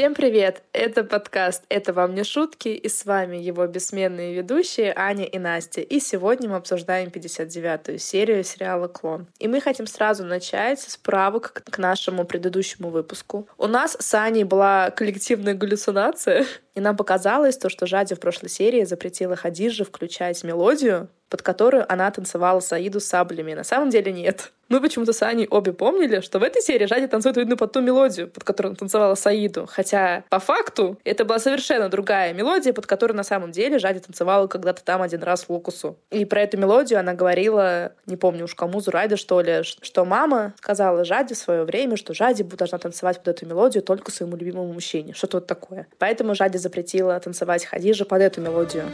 Всем привет! Это подкаст «Это вам не шутки» и с вами его бессменные ведущие Аня и Настя. И сегодня мы обсуждаем 59-ю серию сериала «Клон». И мы хотим сразу начать с правок к нашему предыдущему выпуску. У нас с Аней была коллективная галлюцинация, и нам показалось то, что Жадя в прошлой серии запретила Хадиже включать мелодию, под которую она танцевала Саиду с саблями. На самом деле нет. Мы почему-то с Аней обе помнили, что в этой серии Жадя танцует, видно, под ту мелодию, под которую танцевала Саиду. Хотя, по факту, это была совершенно другая мелодия, под которую на самом деле Жадя танцевала когда-то там один раз Лукусу. И про эту мелодию она говорила, не помню уж кому, Зурайда, что ли, что мама сказала Жаде в свое время, что Жаде должна танцевать под эту мелодию только своему любимому мужчине. Что-то вот такое. Поэтому Жаде запретила танцевать Хадижа под эту мелодию.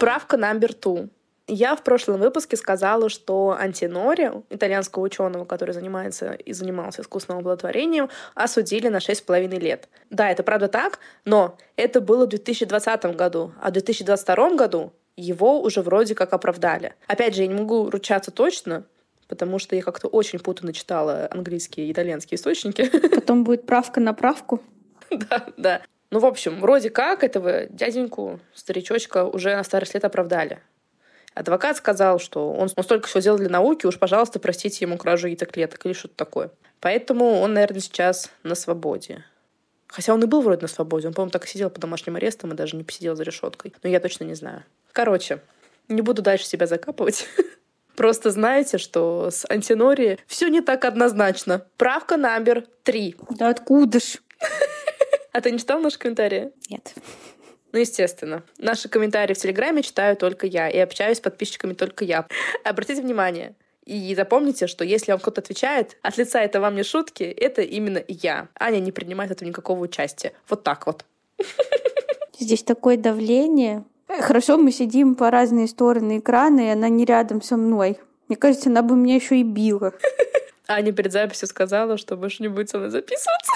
Правка номер two. Я в прошлом выпуске сказала, что Антинори, итальянского ученого, который занимается и занимался искусственным оплодотворением, осудили на 6,5 лет. Да, это правда так, но это было в 2020 году, а в 2022 году его уже вроде как оправдали. Опять же, я не могу ручаться точно, потому что я как-то очень путанно читала английские и итальянские источники. Потом будет правка на правку. Да, да. Ну, в общем, вроде как этого дяденьку, старичочка, уже на старость лет оправдали. Адвокат сказал, что он, он столько всего делал для науки, уж, пожалуйста, простите ему кражу яйцеклеток или что-то такое. Поэтому он, наверное, сейчас на свободе. Хотя он и был вроде на свободе. Он, по-моему, так и сидел по домашним арестам и даже не посидел за решеткой. Но я точно не знаю. Короче, не буду дальше себя закапывать. Просто знаете, что с антинори все не так однозначно. Правка номер три. Да откуда ж? А ты не читал наши комментарии? Нет. Ну, естественно. Наши комментарии в Телеграме читаю только я и общаюсь с подписчиками только я. Обратите внимание, и запомните, что если вам кто-то отвечает, от лица это вам не шутки, это именно я. Аня не принимает этого никакого участия. Вот так вот. Здесь такое давление. Хорошо, мы сидим по разные стороны экрана, и она не рядом со мной. Мне кажется, она бы меня еще и била. Аня перед записью сказала, что больше не будет со мной записываться.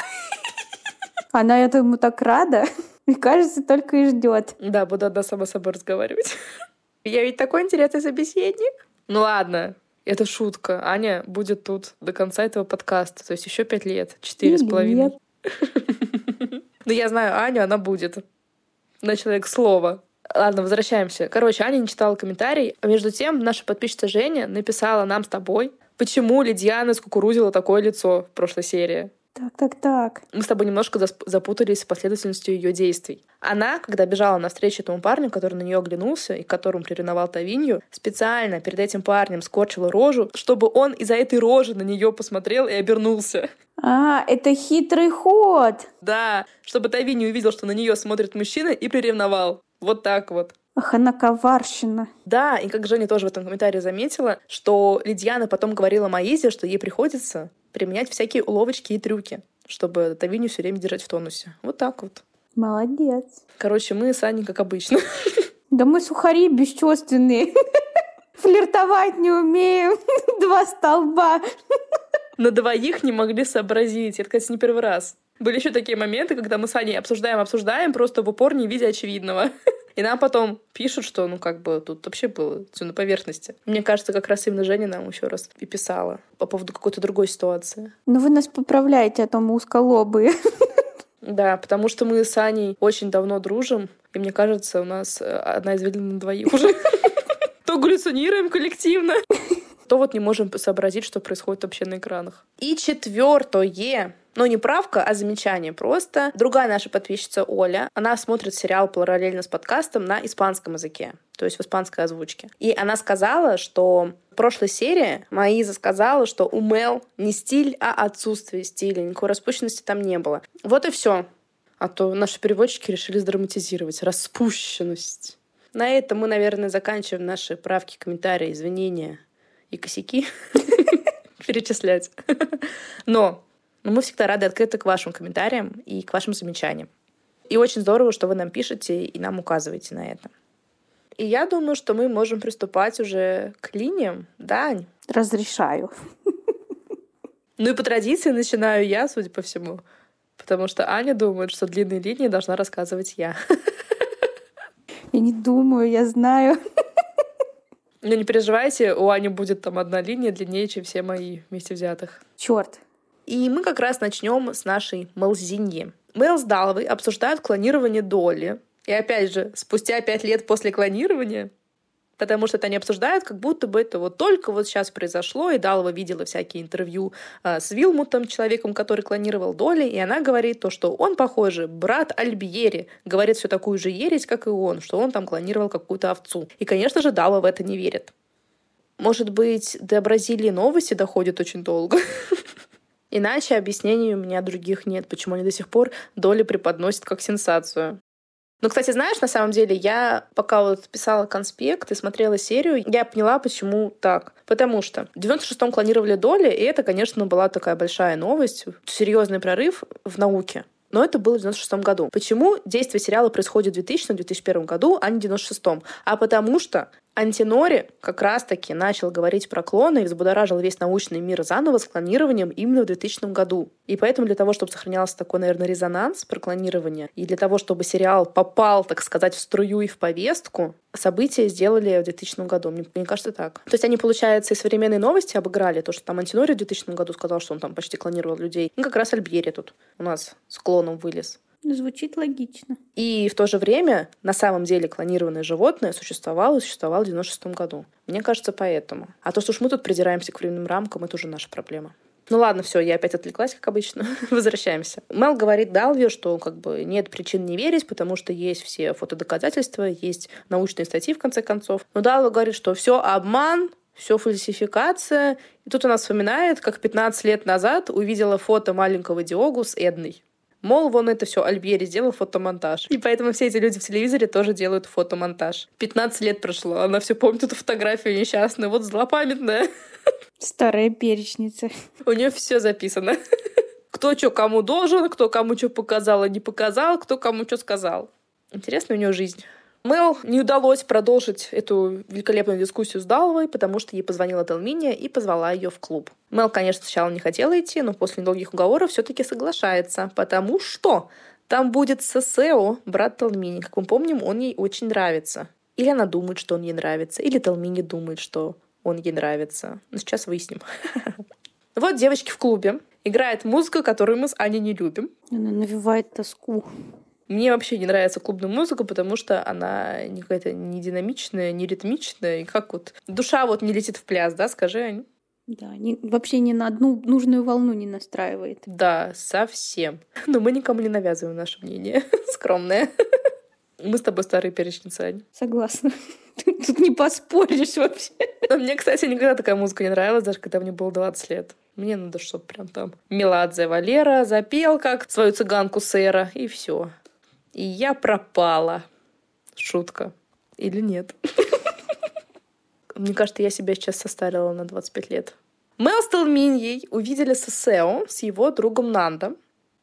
Она этому так рада. Мне кажется, только и ждет. Да, буду одна сама собой разговаривать. Я ведь такой интересный собеседник. Ну ладно, это шутка. Аня будет тут до конца этого подкаста. То есть еще пять лет. Четыре с половиной. Да я знаю Аню, она будет. На человек слова. Ладно, возвращаемся. Короче, Аня не читала комментарий. А между тем, наша подписчица Женя написала нам с тобой, почему Лидиана скукурузила такое лицо в прошлой серии. Так, так, так. Мы с тобой немножко запутались в последовательностью ее действий. Она, когда бежала навстречу этому парню, который на нее оглянулся и к которому приревновал Тавинью, специально перед этим парнем скорчила рожу, чтобы он из-за этой рожи на нее посмотрел и обернулся. А, это хитрый ход. Да, чтобы Тавинью увидел, что на нее смотрит мужчина и приревновал. Вот так вот. Ах, она коварщина. Да, и как Женя тоже в этом комментарии заметила, что Лидьяна потом говорила Маизе, что ей приходится применять всякие уловочки и трюки, чтобы Тавиню все время держать в тонусе. Вот так вот. Молодец. Короче, мы с Аней как обычно. Да мы сухари бесчувственные. Флиртовать не умеем. Два столба. На двоих не могли сообразить. Это, кстати, не первый раз. Были еще такие моменты, когда мы с Аней обсуждаем, обсуждаем, просто в упор не видя очевидного. И нам потом пишут, что, ну, как бы, тут вообще было все на поверхности. Мне кажется, как раз именно Женя нам еще раз и писала по поводу какой-то другой ситуации. Ну, вы нас поправляете, а то мы узколобые. Да, потому что мы с Аней очень давно дружим, и мне кажется, у нас э, одна из на двоих уже. То галлюцинируем коллективно, то вот не можем сообразить, что происходит вообще на экранах. И четвертое но не правка, а замечание просто. Другая наша подписчица Оля, она смотрит сериал параллельно с подкастом на испанском языке, то есть в испанской озвучке. И она сказала, что в прошлой серии Маиза сказала, что у Мел не стиль, а отсутствие стиля. Никакой распущенности там не было. Вот и все. А то наши переводчики решили сдраматизировать распущенность. На этом мы, наверное, заканчиваем наши правки, комментарии, извинения и косяки перечислять. Но но мы всегда рады открыто к вашим комментариям и к вашим замечаниям. И очень здорово, что вы нам пишете и нам указываете на это. И я думаю, что мы можем приступать уже к линиям. Да, Ань? Разрешаю. Ну и по традиции начинаю я, судя по всему. Потому что Аня думает, что длинные линии должна рассказывать я. Я не думаю, я знаю. Ну, не переживайте, у Ани будет там одна линия длиннее, чем все мои вместе взятых. Черт. И мы как раз начнем с нашей Мелзиньи. Мэл с Даловой обсуждают клонирование Долли. И опять же, спустя пять лет после клонирования потому что это они обсуждают, как будто бы это вот только вот сейчас произошло, и Далова видела всякие интервью э, с Вилмутом, человеком, который клонировал Доли, и она говорит то, что он, похоже, брат Альбьери, говорит всю такую же ересь, как и он, что он там клонировал какую-то овцу. И, конечно же, Далова в это не верит. Может быть, до Бразилии новости доходят очень долго. Иначе объяснений у меня других нет, почему они до сих пор Доли преподносят как сенсацию. Ну, кстати, знаешь, на самом деле, я пока вот писала конспект и смотрела серию, я поняла, почему так. Потому что в 96-м клонировали доли, и это, конечно, была такая большая новость, серьезный прорыв в науке. Но это было в 96 году. Почему действие сериала происходит в 2000-2001 году, а не в 96 А потому что Антинори как раз-таки начал говорить про клоны и взбудоражил весь научный мир заново с клонированием именно в 2000 году. И поэтому для того, чтобы сохранялся такой, наверное, резонанс про клонирование, и для того, чтобы сериал попал, так сказать, в струю и в повестку, события сделали в 2000 году. Мне, мне кажется, так. То есть они, получается, и современные новости обыграли. То, что там Антинори в 2000 году сказал, что он там почти клонировал людей. И как раз Альбьери тут у нас с клоном вылез. Звучит логично. И в то же время на самом деле клонированное животное существовало и существовало в 96 году. Мне кажется, поэтому. А то, что уж мы тут придираемся к временным рамкам, это уже наша проблема. Ну ладно, все, я опять отвлеклась, как обычно. Возвращаемся. Мел говорит Далве, что как бы нет причин не верить, потому что есть все фотодоказательства, есть научные статьи, в конце концов. Но Далва говорит, что все обман, все фальсификация. И тут она вспоминает, как 15 лет назад увидела фото маленького Диогу с Эдной. Мол, вон это все Альбьери сделал фотомонтаж. И поэтому все эти люди в телевизоре тоже делают фотомонтаж. 15 лет прошло, она все помнит эту фотографию несчастную. Вот злопамятная. Старая перечница. У нее все записано. Кто что кому должен, кто кому что показал и не показал, кто кому что сказал. Интересная у нее жизнь. Мэл не удалось продолжить эту великолепную дискуссию с Даловой, потому что ей позвонила Телминия и позвала ее в клуб. Мэл, конечно, сначала не хотела идти, но после долгих уговоров все-таки соглашается, потому что там будет Сесео, брат Талмини. Как мы помним, он ей очень нравится. Или она думает, что он ей нравится, или Талмини думает, что он ей нравится. Но сейчас выясним. Вот девочки в клубе. Играет музыка, которую мы с Аней не любим. Она навевает тоску. Мне вообще не нравится клубная музыка, потому что она не какая-то не динамичная, не ритмичная. И как вот душа вот не летит в пляс, да, скажи, Ань? Да, не, вообще ни на одну нужную волну не настраивает. Да, совсем. Но мы никому не навязываем наше мнение. Скромное. Мы с тобой старые перечницы, Ань. Согласна. Тут не поспоришь вообще. Но мне, кстати, никогда такая музыка не нравилась, даже когда мне было 20 лет. Мне надо, чтобы прям там Меладзе Валера запел как свою цыганку сэра, и все. И я пропала. Шутка. Или нет? Мне кажется, я себя сейчас состарила на 25 лет. Мы с Талминьей увидели Сесео с его другом Нандом.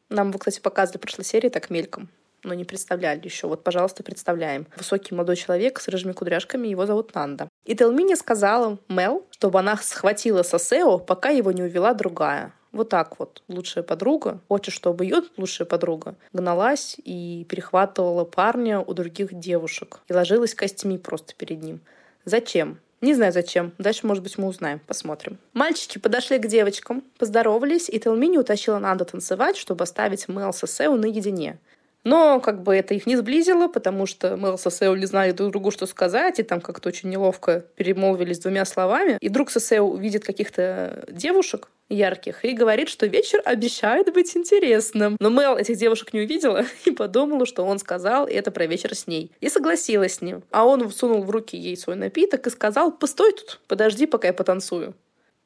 Нам его, кстати, показывали в прошлой серии так мельком, но не представляли еще. Вот, пожалуйста, представляем. Высокий молодой человек с рыжими кудряшками, его зовут Нанда. И Телмини сказала Мел, чтобы она схватила Сесео, пока его не увела другая. Вот так вот лучшая подруга, хочет, чтобы ее лучшая подруга гналась и перехватывала парня у других девушек и ложилась костями просто перед ним. Зачем? Не знаю зачем. Дальше, может быть, мы узнаем. Посмотрим. Мальчики подошли к девочкам, поздоровались, и Телмини утащила Нанда танцевать, чтобы оставить Мэл с Сео наедине. Но как бы это их не сблизило, потому что Мэл со Сео не знали друг другу, что сказать, и там как-то очень неловко перемолвились двумя словами. И друг Сесео увидит каких-то девушек ярких и говорит, что вечер обещает быть интересным. Но Мэл этих девушек не увидела и подумала, что он сказал это про вечер с ней. И согласилась с ним. А он всунул в руки ей свой напиток и сказал, постой тут, подожди, пока я потанцую.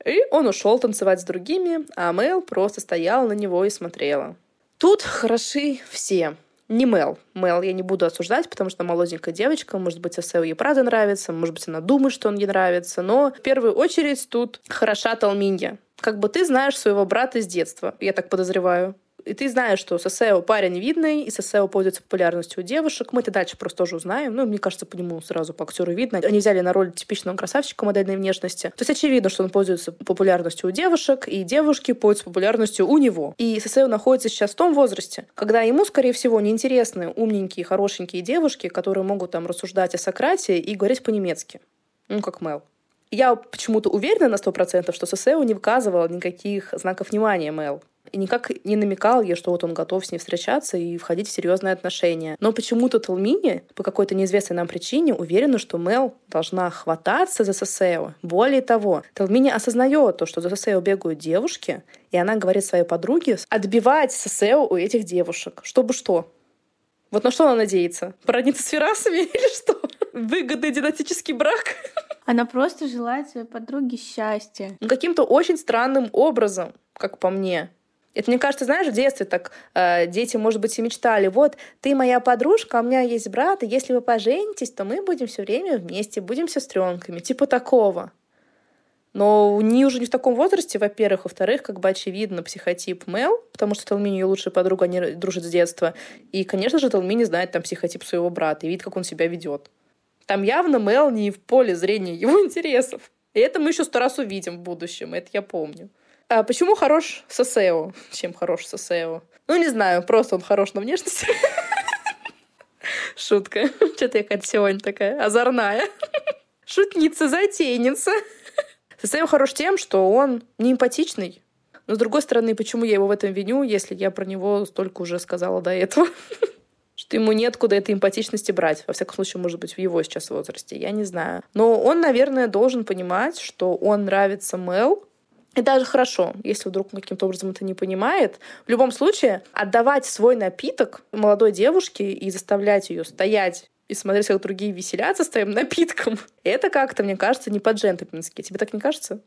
И он ушел танцевать с другими, а Мэл просто стояла на него и смотрела. Тут хороши все не Мел. Мел я не буду осуждать, потому что молоденькая девочка, может быть, Асео ей правда нравится, может быть, она думает, что он ей нравится, но в первую очередь тут хороша Талминья. Как бы ты знаешь своего брата с детства, я так подозреваю. И ты знаешь, что Сосео парень видный, и Сосео пользуется популярностью у девушек. Мы это дальше просто тоже узнаем. Ну, мне кажется, по нему сразу по актеру видно. Они взяли на роль типичного красавчика модельной внешности. То есть очевидно, что он пользуется популярностью у девушек, и девушки пользуются популярностью у него. И Сосео находится сейчас в том возрасте, когда ему, скорее всего, неинтересны умненькие, хорошенькие девушки, которые могут там рассуждать о Сократе и говорить по-немецки. Ну, как Мел. Я почему-то уверена на сто процентов, что Сосео не выказывал никаких знаков внимания Мел. Никак не намекал ей, что вот он готов с ней встречаться и входить в серьезные отношения. Но почему-то Талмини по какой-то неизвестной нам причине уверена, что Мел должна хвататься за Сосео. Более того, Талмини осознает то, что за Сосео бегают девушки, и она говорит своей подруге отбивать Сосео у этих девушек. Чтобы что? Вот на что она надеется? Породниться с Ферасами или что? Выгодный династический брак? Она просто желает своей подруге счастья. Ну, каким-то очень странным образом, как по мне. Это, мне кажется, знаешь, в детстве так э, дети, может быть, и мечтали. Вот, ты моя подружка, а у меня есть брат, и если вы поженитесь, то мы будем все время вместе, будем сестренками. Типа такого. Но не уже не в таком возрасте, во-первых. Во-вторых, как бы очевидно, психотип Мел, потому что Талмини ее лучшая подруга, они дружат с детства. И, конечно же, Талмини знает там психотип своего брата и видит, как он себя ведет. Там явно Мел не в поле зрения его интересов. И это мы еще сто раз увидим в будущем, это я помню. А почему хорош Сосео? Чем хорош Сосео? Ну, не знаю, просто он хорош на внешность. Шутка. Что-то я какая-то сегодня такая озорная. Шутница, затейница. Сосео хорош тем, что он не эмпатичный. Но, с другой стороны, почему я его в этом виню, если я про него столько уже сказала до этого? что ему нет куда этой эмпатичности брать. Во всяком случае, может быть, в его сейчас возрасте. Я не знаю. Но он, наверное, должен понимать, что он нравится Мел, и даже хорошо, если вдруг он каким-то образом это не понимает. В любом случае, отдавать свой напиток молодой девушке и заставлять ее стоять и смотреть, как другие веселятся с твоим напитком, это как-то, мне кажется, не по-джентльменски. Тебе так не кажется?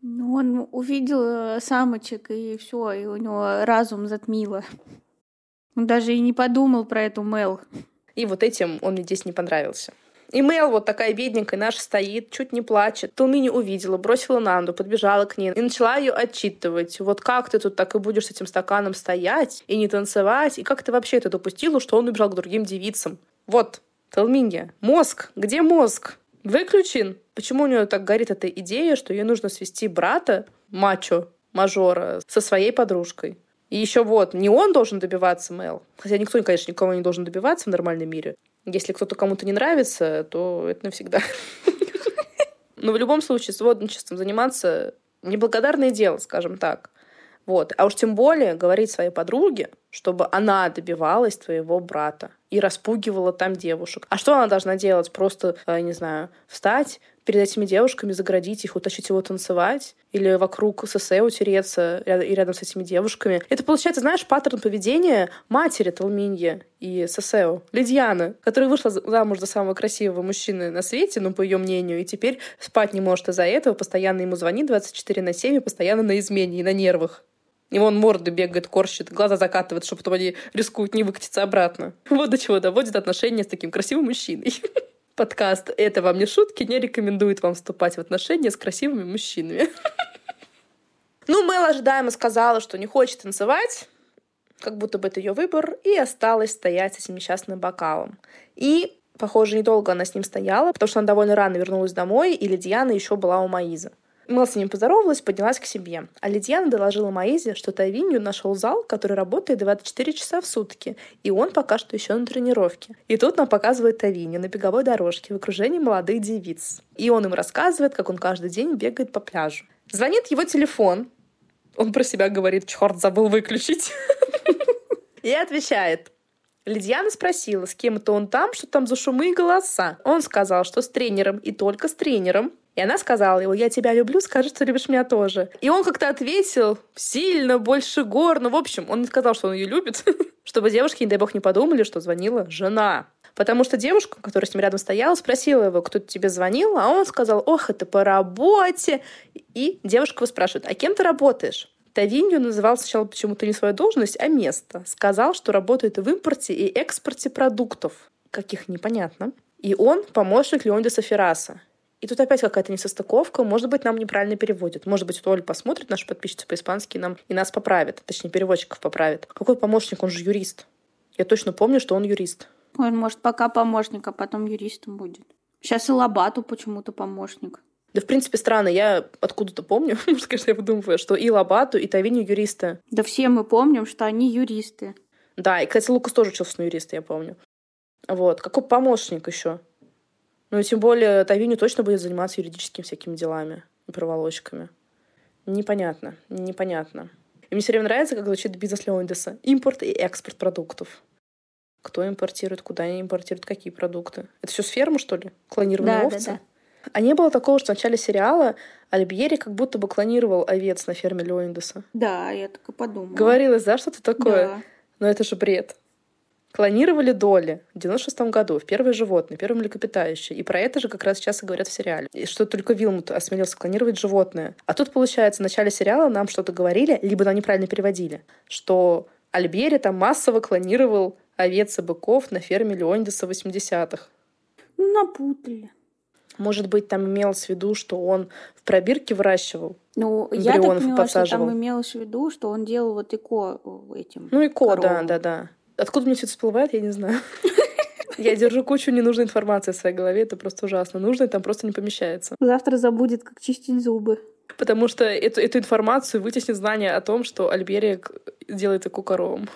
Ну, он увидел э, самочек, и все, и у него разум затмило. Он даже и не подумал про эту Мел. И вот этим он мне здесь не понравился. И Мел вот такая бедненькая наша стоит, чуть не плачет. Талмини увидела, бросила Нанду, подбежала к ней и начала ее отчитывать. Вот как ты тут так и будешь с этим стаканом стоять и не танцевать? И как ты вообще это допустила, что он убежал к другим девицам? Вот, Талминья, мозг, где мозг? Выключен. Почему у нее так горит эта идея, что ей нужно свести брата, мачо, мажора, со своей подружкой? И еще вот, не он должен добиваться Мел. Хотя никто, конечно, никого не должен добиваться в нормальном мире. Если кто-то кому-то не нравится, то это навсегда. Но в любом случае сводничеством заниматься неблагодарное дело, скажем так. Вот. А уж тем более говорить своей подруге, чтобы она добивалась твоего брата и распугивала там девушек. А что она должна делать? Просто, э, не знаю, встать перед этими девушками, заградить их, утащить его танцевать? Или вокруг ССС утереться и рядом с этими девушками? Это, получается, знаешь, паттерн поведения матери Талминьи и ССС, Лидьяна, которая вышла замуж за самого красивого мужчины на свете, ну, по ее мнению, и теперь спать не может из-за этого, постоянно ему звонит 24 на 7 и постоянно на измене и на нервах. И он морды бегает, корчит, глаза закатывает, чтобы потом они рискуют не выкатиться обратно. Вот до чего доводит отношения с таким красивым мужчиной. Подкаст «Это вам не шутки» не рекомендует вам вступать в отношения с красивыми мужчинами. Ну, Мэл ожидаемо сказала, что не хочет танцевать, как будто бы это ее выбор, и осталась стоять с этим несчастным бокалом. И, похоже, недолго она с ним стояла, потому что она довольно рано вернулась домой, и Лидиана еще была у Маизы. Мэл с ним поздоровалась, поднялась к себе. А Лидьяна доложила Маизе, что Тавинью нашел зал, который работает 24 часа в сутки, и он пока что еще на тренировке. И тут нам показывает Тавинью на беговой дорожке в окружении молодых девиц. И он им рассказывает, как он каждый день бегает по пляжу. Звонит его телефон. Он про себя говорит, черт, забыл выключить. И отвечает, Лидьяна спросила, с кем это он там, что там за шумы и голоса. Он сказал, что с тренером и только с тренером. И она сказала ему, я тебя люблю, скажи, что любишь меня тоже. И он как-то ответил сильно, больше гор. Ну, в общем, он сказал, что он ее любит, чтобы девушки, не дай бог, не подумали, что звонила жена. Потому что девушка, которая с ним рядом стояла, спросила его, кто тебе звонил, а он сказал, ох, это по работе. И девушка его спрашивает, а кем ты работаешь? Тавинью называл сначала почему-то не свою должность, а место. Сказал, что работает в импорте и экспорте продуктов. Каких непонятно. И он помощник Леонида Ферраса. И тут опять какая-то несостыковка. Может быть, нам неправильно переводят. Может быть, Оля посмотрит нашу подписчицу по-испански нам, и нас поправит. Точнее, переводчиков поправит. Какой помощник? Он же юрист. Я точно помню, что он юрист. Он, может, пока помощник, а потом юристом будет. Сейчас и Лабату почему-то помощник. Да, в принципе, странно. Я откуда-то помню, может, конечно, я выдумываю, что и Лабату, и Тавини юристы. Да все мы помним, что они юристы. Да, и, кстати, Лукас тоже учился на юриста, я помню. Вот. Какой помощник еще? Ну и тем более Тавиню точно будет заниматься юридическими всякими делами и проволочками. Непонятно, непонятно. И мне все время нравится, как звучит бизнес Леондеса. Импорт и экспорт продуктов. Кто импортирует, куда они импортируют, какие продукты. Это все с фермы, что ли? Клонированные Да, овцы? да, да. А не было такого, что в начале сериала Альбьери как будто бы клонировал овец на ферме Леондеса. Да, я так и подумала. Говорилось, да, что-то такое? Да. Но это же бред. Клонировали доли в 96 году, в первые животные, первые млекопитающие. И про это же как раз сейчас и говорят в сериале. И что только Вилмут осмелился клонировать животное. А тут, получается, в начале сериала нам что-то говорили, либо нам неправильно переводили, что Альбери там массово клонировал овец и быков на ферме Леонидаса в 80-х. Ну, напутали. Может быть, там имелось в виду, что он в пробирке выращивал? Ну, я так поняла, что подсаживал. там имелось в виду, что он делал вот ЭКО э, этим. Ну и ко, да, коровам. да, да. Откуда мне все это всплывает, я не знаю. Я держу кучу ненужной информации в своей голове, это просто ужасно. Нужное там просто не помещается. Завтра забудет, как чистить зубы. Потому что эту, эту информацию вытеснит знание о том, что Альберия к- делает эку коровам.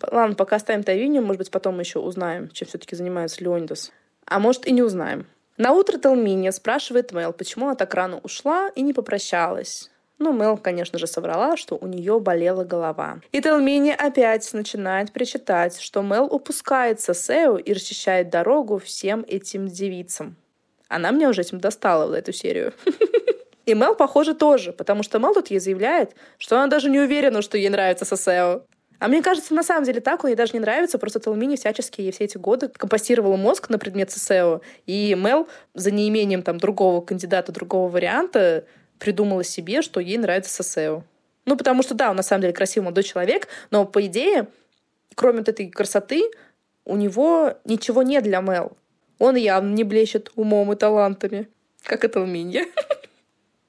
П- Ладно, пока оставим Тавиню, может быть, потом еще узнаем, чем все-таки занимается Леонидас. А может, и не узнаем. На утро Телминия спрашивает Мел, почему она так рано ушла и не попрощалась. Ну, Мел, конечно же, соврала, что у нее болела голова. И Телмини опять начинает причитать, что Мел упускается Сео и расчищает дорогу всем этим девицам. Она меня уже этим достала в эту серию. И Мел, похоже, тоже, потому что Мел тут ей заявляет, что она даже не уверена, что ей нравится Сосео. А мне кажется, на самом деле так, он ей даже не нравится, просто Телмини всячески ей все эти годы компостировала мозг на предмет Сосео, и Мел за неимением там другого кандидата, другого варианта придумала себе, что ей нравится Сосео. Ну, потому что, да, он на самом деле красивый молодой человек, но, по идее, кроме вот этой красоты, у него ничего нет для Мел. Он явно не блещет умом и талантами, как и Телминья.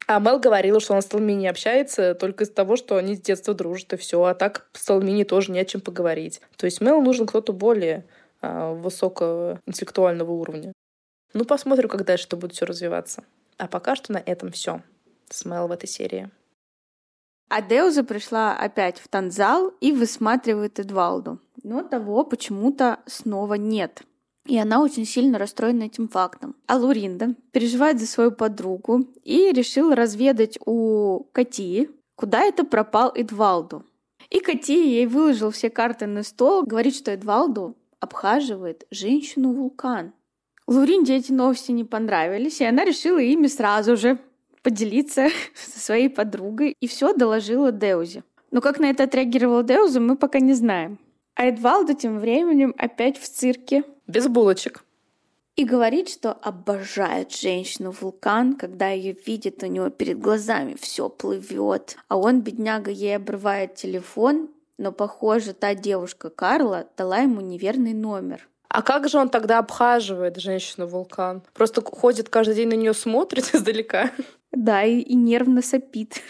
А Мел говорила, что она с Талмини общается только из-за того, что они с детства дружат, и все. А так с Талмини тоже не о чем поговорить. То есть Мел нужен кто-то более а, высокого интеллектуального уровня. Ну, посмотрим, как дальше это будет все развиваться. А пока что на этом все с в этой серии. А Деуза пришла опять в танзал и высматривает Эдвалду. Но того почему-то снова нет. И она очень сильно расстроена этим фактом. А Луринда переживает за свою подругу и решила разведать у Кати, куда это пропал Эдвалду. И Кати ей выложил все карты на стол, говорит, что Эдвалду обхаживает женщину-вулкан. Луринде эти новости не понравились, и она решила ими сразу же поделиться со своей подругой и все доложила Деузе. Но как на это отреагировал Деуза, мы пока не знаем. А Эдвалда тем временем опять в цирке Без булочек. и говорит, что обожает женщину-вулкан, когда ее видит, у него перед глазами все плывет. А он, бедняга, ей обрывает телефон, но, похоже, та девушка Карла дала ему неверный номер. А как же он тогда обхаживает женщину-вулкан? Просто ходит каждый день на нее смотрит издалека. Да, и, и нервно сопит.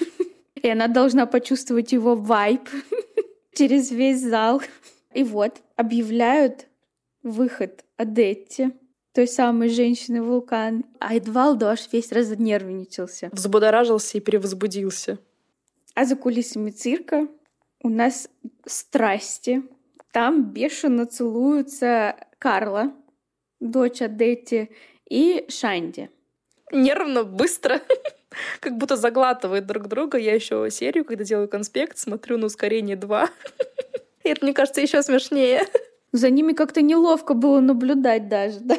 И она должна почувствовать его вайб через весь зал. И вот, объявляют выход Адетти, той самой женщины-вулкан. А Эдвалдо аж весь разнервничался. Взбудоражился и перевозбудился. А за кулисами цирка у нас страсти. Там бешено целуются Карла, дочь Адетти, и Шанди. Нервно, быстро. Как будто заглатывает друг друга. Я еще серию, когда делаю конспект, смотрю на ускорение 2. И это, мне кажется, еще смешнее. За ними как-то неловко было наблюдать даже, да?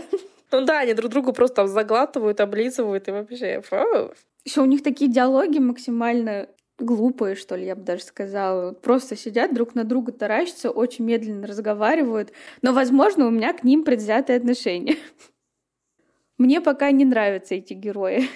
Ну да, они друг другу просто там заглатывают, облизывают и вообще. фу. Еще у них такие диалоги максимально глупые, что ли, я бы даже сказала. Просто сидят друг на друга, таращатся, очень медленно разговаривают. Но, возможно, у меня к ним предвзятые отношения. Мне пока не нравятся эти герои.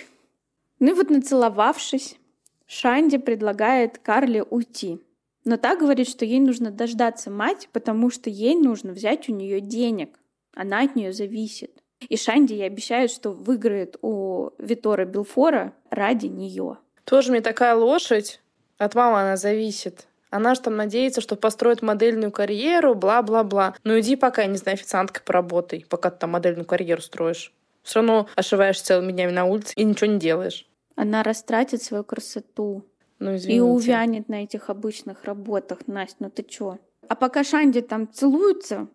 Ну и вот нацеловавшись, Шанди предлагает Карле уйти. Но та говорит, что ей нужно дождаться мать, потому что ей нужно взять у нее денег. Она от нее зависит. И Шанди ей обещает, что выиграет у Витора Белфора ради нее. Тоже мне такая лошадь. От мамы она зависит. Она же там надеется, что построит модельную карьеру, бла-бла-бла. Ну иди пока, я не знаю, официанткой поработай, пока ты там модельную карьеру строишь. Все равно ошиваешься целыми днями на улице и ничего не делаешь. Она растратит свою красоту Ну, извините. и увянет на этих обычных работах. Настя, ну ты чё? А пока Шанди там целуются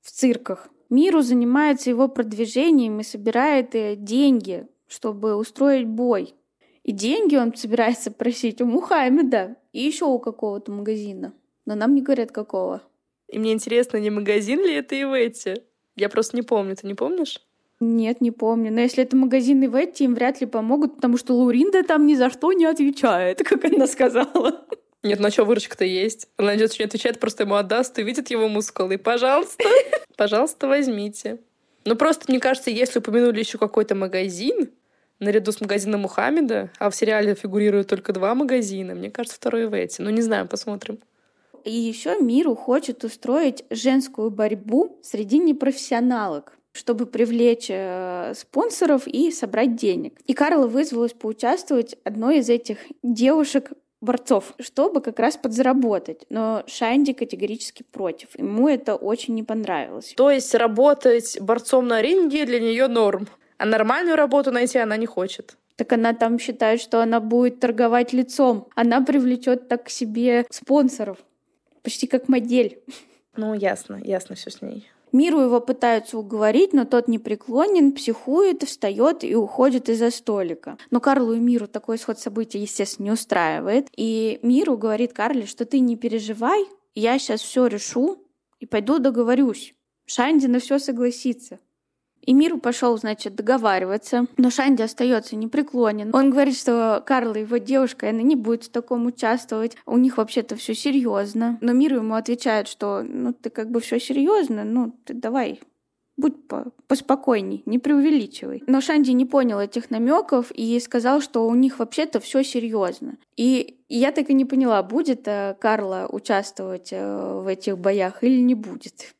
в цирках, Миру занимается его продвижением и собирает э, деньги, чтобы устроить бой. И деньги он собирается просить у Мухаммеда и еще у какого-то магазина. Но нам не говорят, какого. И мне интересно, не магазин ли это и в эти? Я просто не помню. Ты не помнишь? Нет, не помню. Но если это магазин и в эти, им вряд ли помогут, потому что Луринда там ни за что не отвечает, как она сказала. Нет, ну а что, выручка-то есть. Она идет, не отвечает, просто ему отдаст и видит его мускулы. Пожалуйста, пожалуйста, возьмите. Ну просто, мне кажется, если упомянули еще какой-то магазин, наряду с магазином Мухаммеда, а в сериале фигурируют только два магазина, мне кажется, второй в эти. Ну, не знаю, посмотрим. И еще Миру хочет устроить женскую борьбу среди непрофессионалок чтобы привлечь э, спонсоров и собрать денег. И Карла вызвалась поучаствовать одной из этих девушек борцов, чтобы как раз подзаработать. Но Шанди категорически против. Ему это очень не понравилось. То есть работать борцом на ринге для нее норм, а нормальную работу найти она не хочет. Так она там считает, что она будет торговать лицом. Она привлечет так к себе спонсоров. Почти как модель. Ну, ясно, ясно все с ней. Миру его пытаются уговорить, но тот непреклонен, психует, встает и уходит из-за столика. Но Карлу и Миру такой исход событий, естественно, не устраивает. И Миру говорит Карле, что ты не переживай, я сейчас все решу и пойду договорюсь. Шанди на все согласится. И Миру пошел, значит, договариваться, но Шанди остается непреклонен. Он говорит, что Карла, его девушка, она не будет в таком участвовать. У них вообще-то все серьезно. Но Миру ему отвечает, что ну ты как бы все серьезно, ну ты давай будь по поспокойней, не преувеличивай. Но Шанди не понял этих намеков и сказал, что у них вообще-то все серьезно. И я так и не поняла, будет э, Карла участвовать э, в этих боях или не будет.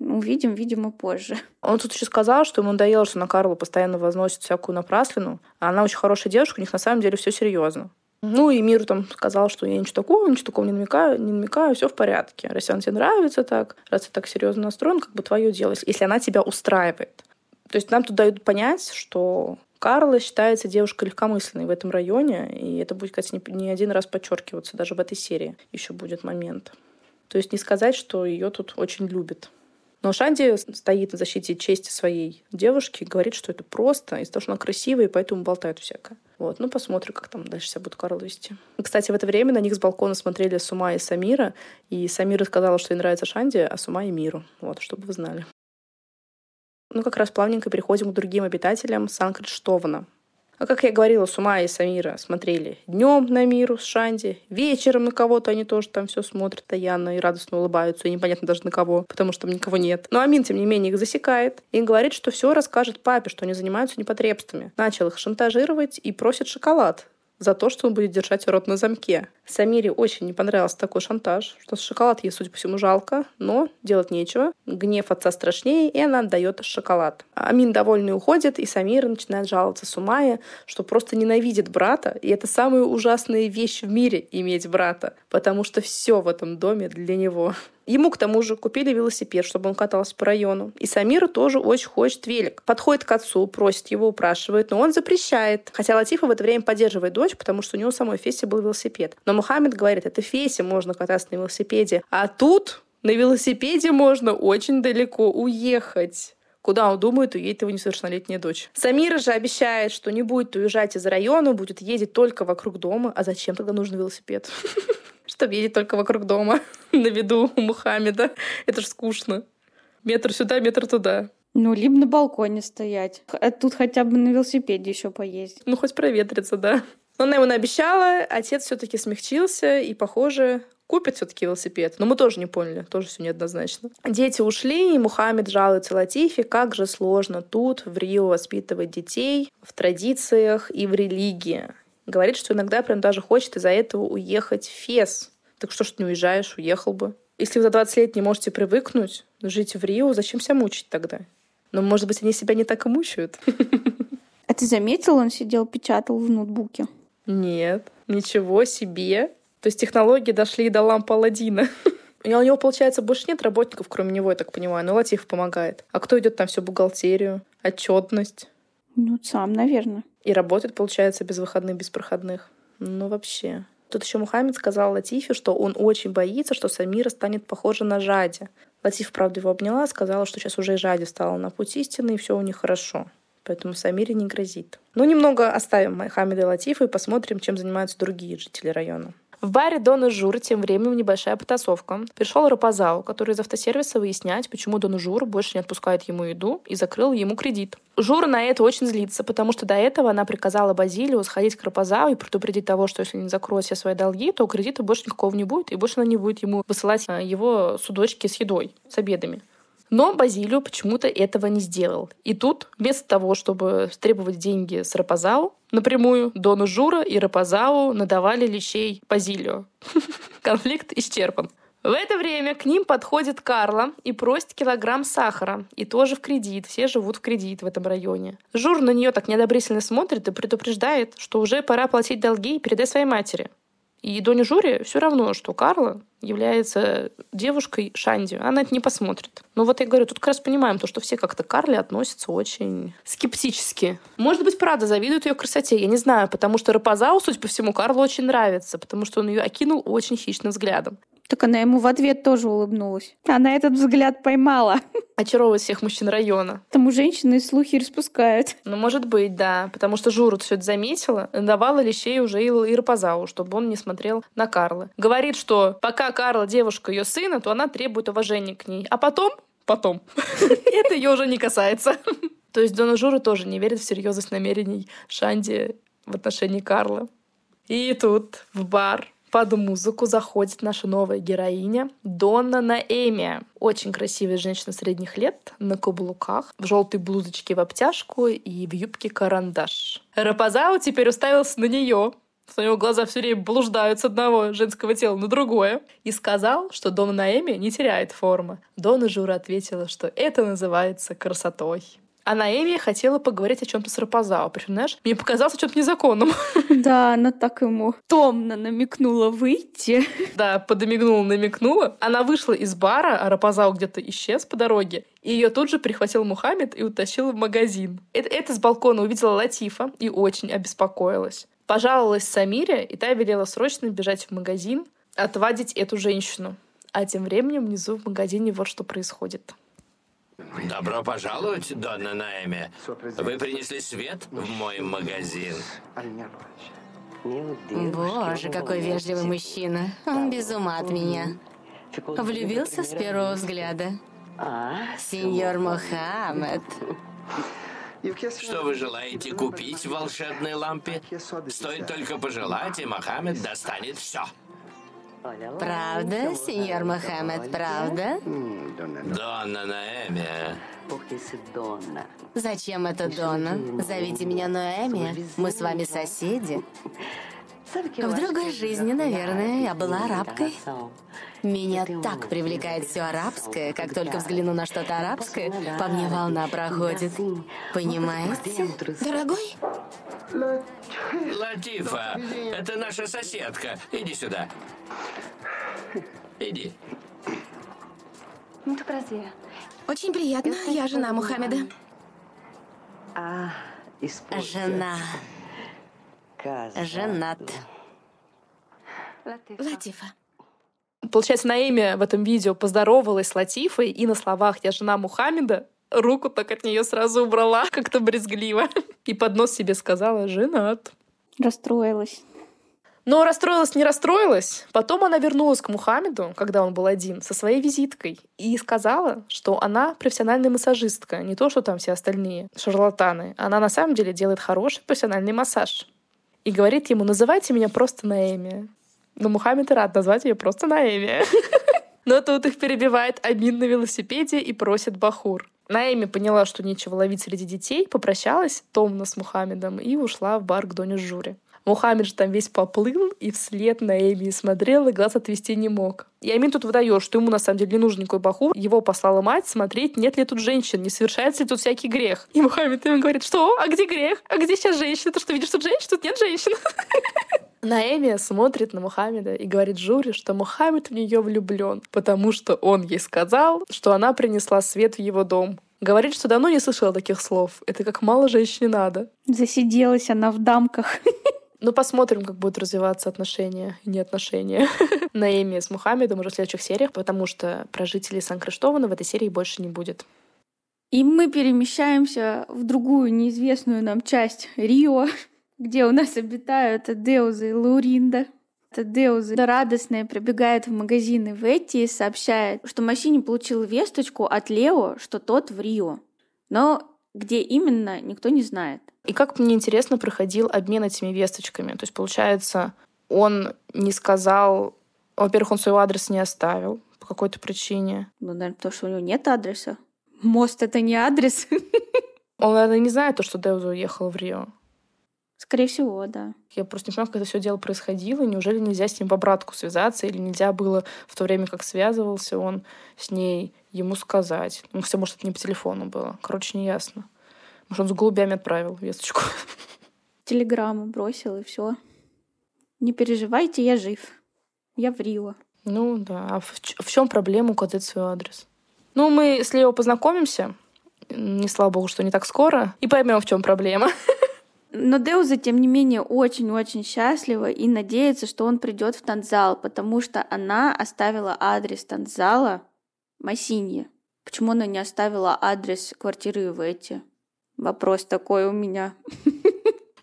Увидим, видимо, позже. Он тут еще сказал, что ему надоело, что на Карлу постоянно возносит всякую напраслину, а она очень хорошая девушка, у них на самом деле все серьезно. Ну и Миру там сказал, что я ничего такого, ничего такого не намекаю, не намекаю, все в порядке. Раз он тебе нравится так, раз ты так серьезно настроен, как бы твое дело, если она тебя устраивает. То есть нам тут дают понять, что Карла считается девушкой легкомысленной в этом районе, и это будет, кстати, не один раз подчеркиваться, даже в этой серии еще будет момент. То есть не сказать, что ее тут очень любят. Но Шанди стоит на защите чести своей девушки, говорит, что это просто, из-за того, что она красивая, и поэтому болтает всякое. Вот, ну посмотрим, как там дальше себя будет Карл вести. Кстати, в это время на них с балкона смотрели Сума и Самира, и Самира сказала, что ей нравится Шанди, а Сума и Миру. Вот, чтобы вы знали. Ну, как раз плавненько переходим к другим обитателям Санкриштована. А как я говорила, с ума и Самира смотрели днем на миру с Шанди, вечером на кого-то они тоже там все смотрят таянно и радостно улыбаются, и непонятно даже на кого, потому что там никого нет. Но Амин, тем не менее, их засекает и говорит, что все расскажет папе, что они занимаются непотребствами. Начал их шантажировать и просит шоколад за то, что он будет держать рот на замке. Самире очень не понравился такой шантаж, что шоколад ей, судя по всему, жалко, но делать нечего. Гнев отца страшнее, и она отдает шоколад. Амин довольный уходит, и Самира начинает жаловаться Сумае, что просто ненавидит брата, и это самая ужасная вещь в мире — иметь брата, потому что все в этом доме для него. Ему, к тому же, купили велосипед, чтобы он катался по району. И Самира тоже очень хочет велик. Подходит к отцу, просит его, упрашивает, но он запрещает. Хотя Латифа в это время поддерживает дочь, потому что у него самой Фесе был велосипед. Но Мухаммед говорит, это Фесе можно кататься на велосипеде. А тут на велосипеде можно очень далеко уехать. Куда он думает, уедет его несовершеннолетняя дочь. Самира же обещает, что не будет уезжать из района, будет ездить только вокруг дома. А зачем тогда нужен велосипед? чтобы ездить только вокруг дома на виду у Мухаммеда. Это ж скучно. Метр сюда, метр туда. Ну, либо на балконе стоять. А тут хотя бы на велосипеде еще поездить. Ну, хоть проветриться, да. Но она ему наобещала, отец все-таки смягчился и, похоже, купит все-таки велосипед. Но мы тоже не поняли, тоже все неоднозначно. Дети ушли, и Мухаммед жалуется Латифе, как же сложно тут, в Рио, воспитывать детей в традициях и в религии. Говорит, что иногда прям даже хочет из-за этого уехать в Фес. Так что ж ты не уезжаешь, уехал бы. Если вы за 20 лет не можете привыкнуть жить в Рио, зачем себя мучить тогда? Но, может быть, они себя не так и мучают. А ты заметил, он сидел, печатал в ноутбуке? Нет, ничего себе. То есть технологии дошли до лампы Аладдина. И у него, получается, больше нет работников, кроме него, я так понимаю. Но Латиф помогает. А кто идет там всю бухгалтерию, отчетность? Ну, сам, наверное. И работает, получается, без выходных, без проходных. Ну, вообще. Тут еще Мухаммед сказал Латифе, что он очень боится, что Самира станет похожа на Жади. Латиф, правда, его обняла, сказала, что сейчас уже и Жади стала на путь истины, и все у них хорошо. Поэтому Самире не грозит. Но ну, немного оставим Хамида и Латифа и посмотрим, чем занимаются другие жители района. В баре Дон и Жур тем временем небольшая потасовка. Пришел Рапазау, который из автосервиса выяснять, почему Дон Жур больше не отпускает ему еду и закрыл ему кредит. Жура на это очень злится, потому что до этого она приказала Базилию сходить к Рапазау и предупредить того, что если не закроет все свои долги, то кредита больше никакого не будет, и больше она не будет ему высылать а, его судочки с едой, с обедами. Но Базилио почему-то этого не сделал. И тут, вместо того, чтобы требовать деньги с Рапазау, напрямую Дону Жура и Рапазау надавали лещей Базилио. Конфликт исчерпан. В это время к ним подходит Карла и просит килограмм сахара. И тоже в кредит. Все живут в кредит в этом районе. Жур на нее так неодобрительно смотрит и предупреждает, что уже пора платить долги и передай своей матери. И Доне Журе все равно, что Карла является девушкой Шанди. Она это не посмотрит. Но вот я говорю, тут как раз понимаем то, что все как-то к Карле относятся очень скептически. Может быть, правда, завидуют ее красоте, я не знаю, потому что Рапазау, судя по всему, Карлу очень нравится, потому что он ее окинул очень хищным взглядом. Так она ему в ответ тоже улыбнулась. Она этот взгляд поймала. Очаровывает всех мужчин района. Тому женщины слухи распускают. Ну, может быть, да. Потому что Журут все это заметила, давала лещей уже и Рапазау, чтобы он не смотрел на Карла. Говорит, что пока Карла девушка ее сына, то она требует уважения к ней. А потом, потом, это ее уже не касается. То есть Дона Жура тоже не верит в серьезность намерений Шанди в отношении Карла. И тут в бар под музыку заходит наша новая героиня Донна Наэмия. Очень красивая женщина средних лет, на каблуках, в желтой блузочке в обтяжку и в юбке карандаш. Рапазау теперь уставился на нее, у него глаза все время блуждают с одного женского тела на другое, и сказал, что Дона Наэми не теряет формы. Дона Жура ответила, что это называется красотой. А Наэми хотела поговорить о чем-то с Рапазао. Причем, знаешь, мне показалось чем-то незаконным. Да, она так ему томно намекнула выйти. Да, подомигнула, намекнула. Она вышла из бара, а Рапазао где-то исчез по дороге. И ее тут же прихватил Мухаммед и утащил в магазин. Это, это с балкона увидела Латифа и очень обеспокоилась. Пожаловалась Самире, и та велела срочно бежать в магазин, отвадить эту женщину. А тем временем внизу в магазине вот что происходит. Добро пожаловать, Донна Наэми. Вы принесли свет в мой магазин. Боже, какой вежливый мужчина. Он без ума от меня. Влюбился с первого взгляда. Сеньор Мухаммед. Что вы желаете купить в волшебной лампе? Стоит только пожелать, и Мохаммед достанет все. Правда, сеньор Мохаммед, правда? Донна Наэми. Зачем это Донна? Зовите меня Ноэми. Мы с вами соседи. В другой жизни, наверное, я была арабкой. Меня так привлекает все арабское, как только взгляну на что-то арабское, по мне волна проходит. Понимаете? Дорогой? Латифа, это наша соседка. Иди сюда. Иди. Очень приятно. Я жена Мухаммеда. Жена. Женат. Латифа. Получается, Наэми в этом видео поздоровалась с Латифой, и на словах «я жена Мухаммеда» руку так от нее сразу убрала, как-то брезгливо. И под нос себе сказала «женат». Расстроилась. Но расстроилась, не расстроилась. Потом она вернулась к Мухаммеду, когда он был один, со своей визиткой. И сказала, что она профессиональная массажистка, не то, что там все остальные шарлатаны. Она на самом деле делает хороший профессиональный массаж. И говорит ему, называйте меня просто Наэми. Но Мухаммед рад назвать ее просто Наэми. Но тут их перебивает Амин на велосипеде и просит Бахур. Наэми поняла, что нечего ловить среди детей, попрощалась томно с Мухаммедом и ушла в бар к Доне Журе. Мухаммед же там весь поплыл и вслед на Эми смотрел, и глаз отвести не мог. И Амин тут выдает, что ему на самом деле не нужен никакой бахур. Его послала мать смотреть, нет ли тут женщин, не совершается ли тут всякий грех. И Мухаммед ему говорит, что? А где грех? А где сейчас женщина? Ты что, видишь тут женщин? Тут нет женщин. Наэми смотрит на Мухаммеда и говорит Журе, что Мухаммед в нее влюблен, потому что он ей сказал, что она принесла свет в его дом. Говорит, что давно не слышала таких слов. Это как мало женщине надо. Засиделась она в дамках. Ну, посмотрим, как будут развиваться отношения и не отношения Наэми с Мухаммедом уже в следующих сериях, потому что про жителей Сан-Криштована в этой серии больше не будет. И мы перемещаемся в другую неизвестную нам часть Рио, где у нас обитают Деузы и Лауринда. Деуза радостная прибегает в магазин Ветти и сообщает, что Массини получил весточку от Лео, что тот в Рио. Но где именно, никто не знает. И как мне интересно проходил обмен этими весточками. То есть, получается, он не сказал... Во-первых, он своего адреса не оставил по какой-то причине. Ну, наверное, потому что у него нет адреса. Мост — это не адрес. Он, наверное, не знает то, что Деуза уехал в Рио. Скорее всего, да. Я просто не понимаю, как это все дело происходило. Неужели нельзя с ним по братку связаться? Или нельзя было в то время, как связывался он с ней, ему сказать? Ну, все, может, это не по телефону было. Короче, не ясно. Может, он с голубями отправил весточку. Телеграмму бросил, и все. Не переживайте, я жив. Я в Рио. Ну да. А в, в чем проблема указать свой адрес? Ну, мы с Лео познакомимся. Не слава богу, что не так скоро. И поймем, в чем проблема. Но Деуза, тем не менее, очень-очень счастлива и надеется, что он придет в Танзал, потому что она оставила адрес Танзала Масинье. Почему она не оставила адрес квартиры в эти? Вопрос такой у меня.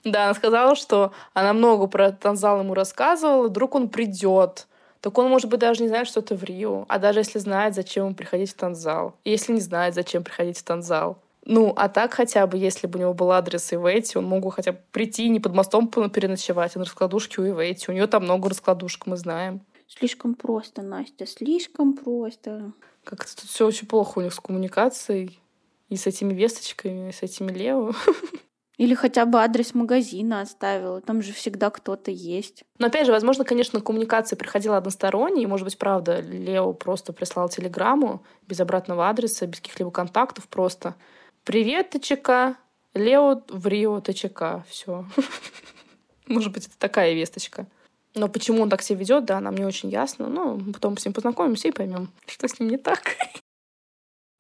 Да, она сказала, что она много про Танзал ему рассказывала, вдруг он придет. Так он, может быть, даже не знает, что это в Рио. А даже если знает, зачем ему приходить в Танзал. Если не знает, зачем приходить в Танзал. Ну, а так хотя бы, если бы у него был адрес Ивейти, он мог бы хотя бы прийти не под мостом переночевать, а на раскладушке у Ивейти. У нее там много раскладушек, мы знаем. Слишком просто, Настя, слишком просто. Как-то тут все очень плохо у них с коммуникацией. И с этими весточками, и с этими Лео. Или хотя бы адрес магазина оставила. Там же всегда кто-то есть. Но опять же, возможно, конечно, коммуникация приходила односторонней. И, может быть, правда, Лео просто прислал телеграмму без обратного адреса, без каких-либо контактов просто. Привет, ТЧК. Лео в Рио, ТЧК. Все. Может быть, это такая весточка. Но почему он так себя ведет, да, нам не очень ясно. Но потом с ним познакомимся и поймем, что с ним не так.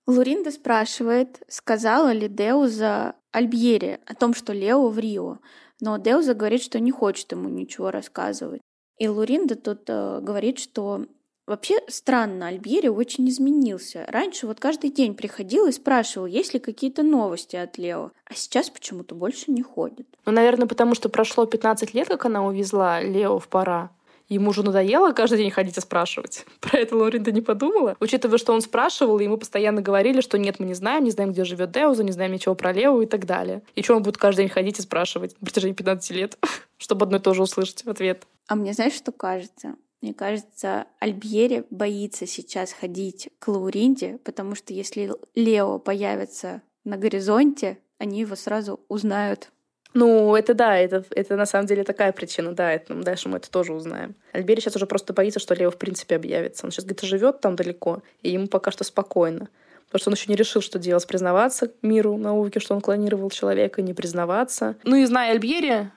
Луринда спрашивает, сказала ли Деуза Альбьере о том, что Лео в Рио. Но Деуза говорит, что не хочет ему ничего рассказывать. И Луринда тут э, говорит, что Вообще странно, Альбьери очень изменился. Раньше вот каждый день приходил и спрашивал, есть ли какие-то новости от Лео, а сейчас почему-то больше не ходит. Ну, наверное, потому что прошло 15 лет, как она увезла Лео в пора. Ему уже надоело каждый день ходить и спрашивать. Про это Лоринда не подумала. Учитывая, что он спрашивал, мы постоянно говорили, что нет, мы не знаем, не знаем, где живет Деуза, не знаем ничего про Лео и так далее. И что он будет каждый день ходить и спрашивать на протяжении 15 лет, чтобы одно и то же услышать в ответ. А мне знаешь, что кажется? Мне кажется, Альбьери боится сейчас ходить к Лауринде, потому что если Лео появится на горизонте, они его сразу узнают. Ну, это да, это, это на самом деле такая причина, да, это, дальше мы это тоже узнаем. Альбери сейчас уже просто боится, что Лео в принципе объявится. Он сейчас где-то живет там далеко, и ему пока что спокойно. Потому что он еще не решил, что делать, признаваться миру, науке, что он клонировал человека, не признаваться. Ну и зная Альбери,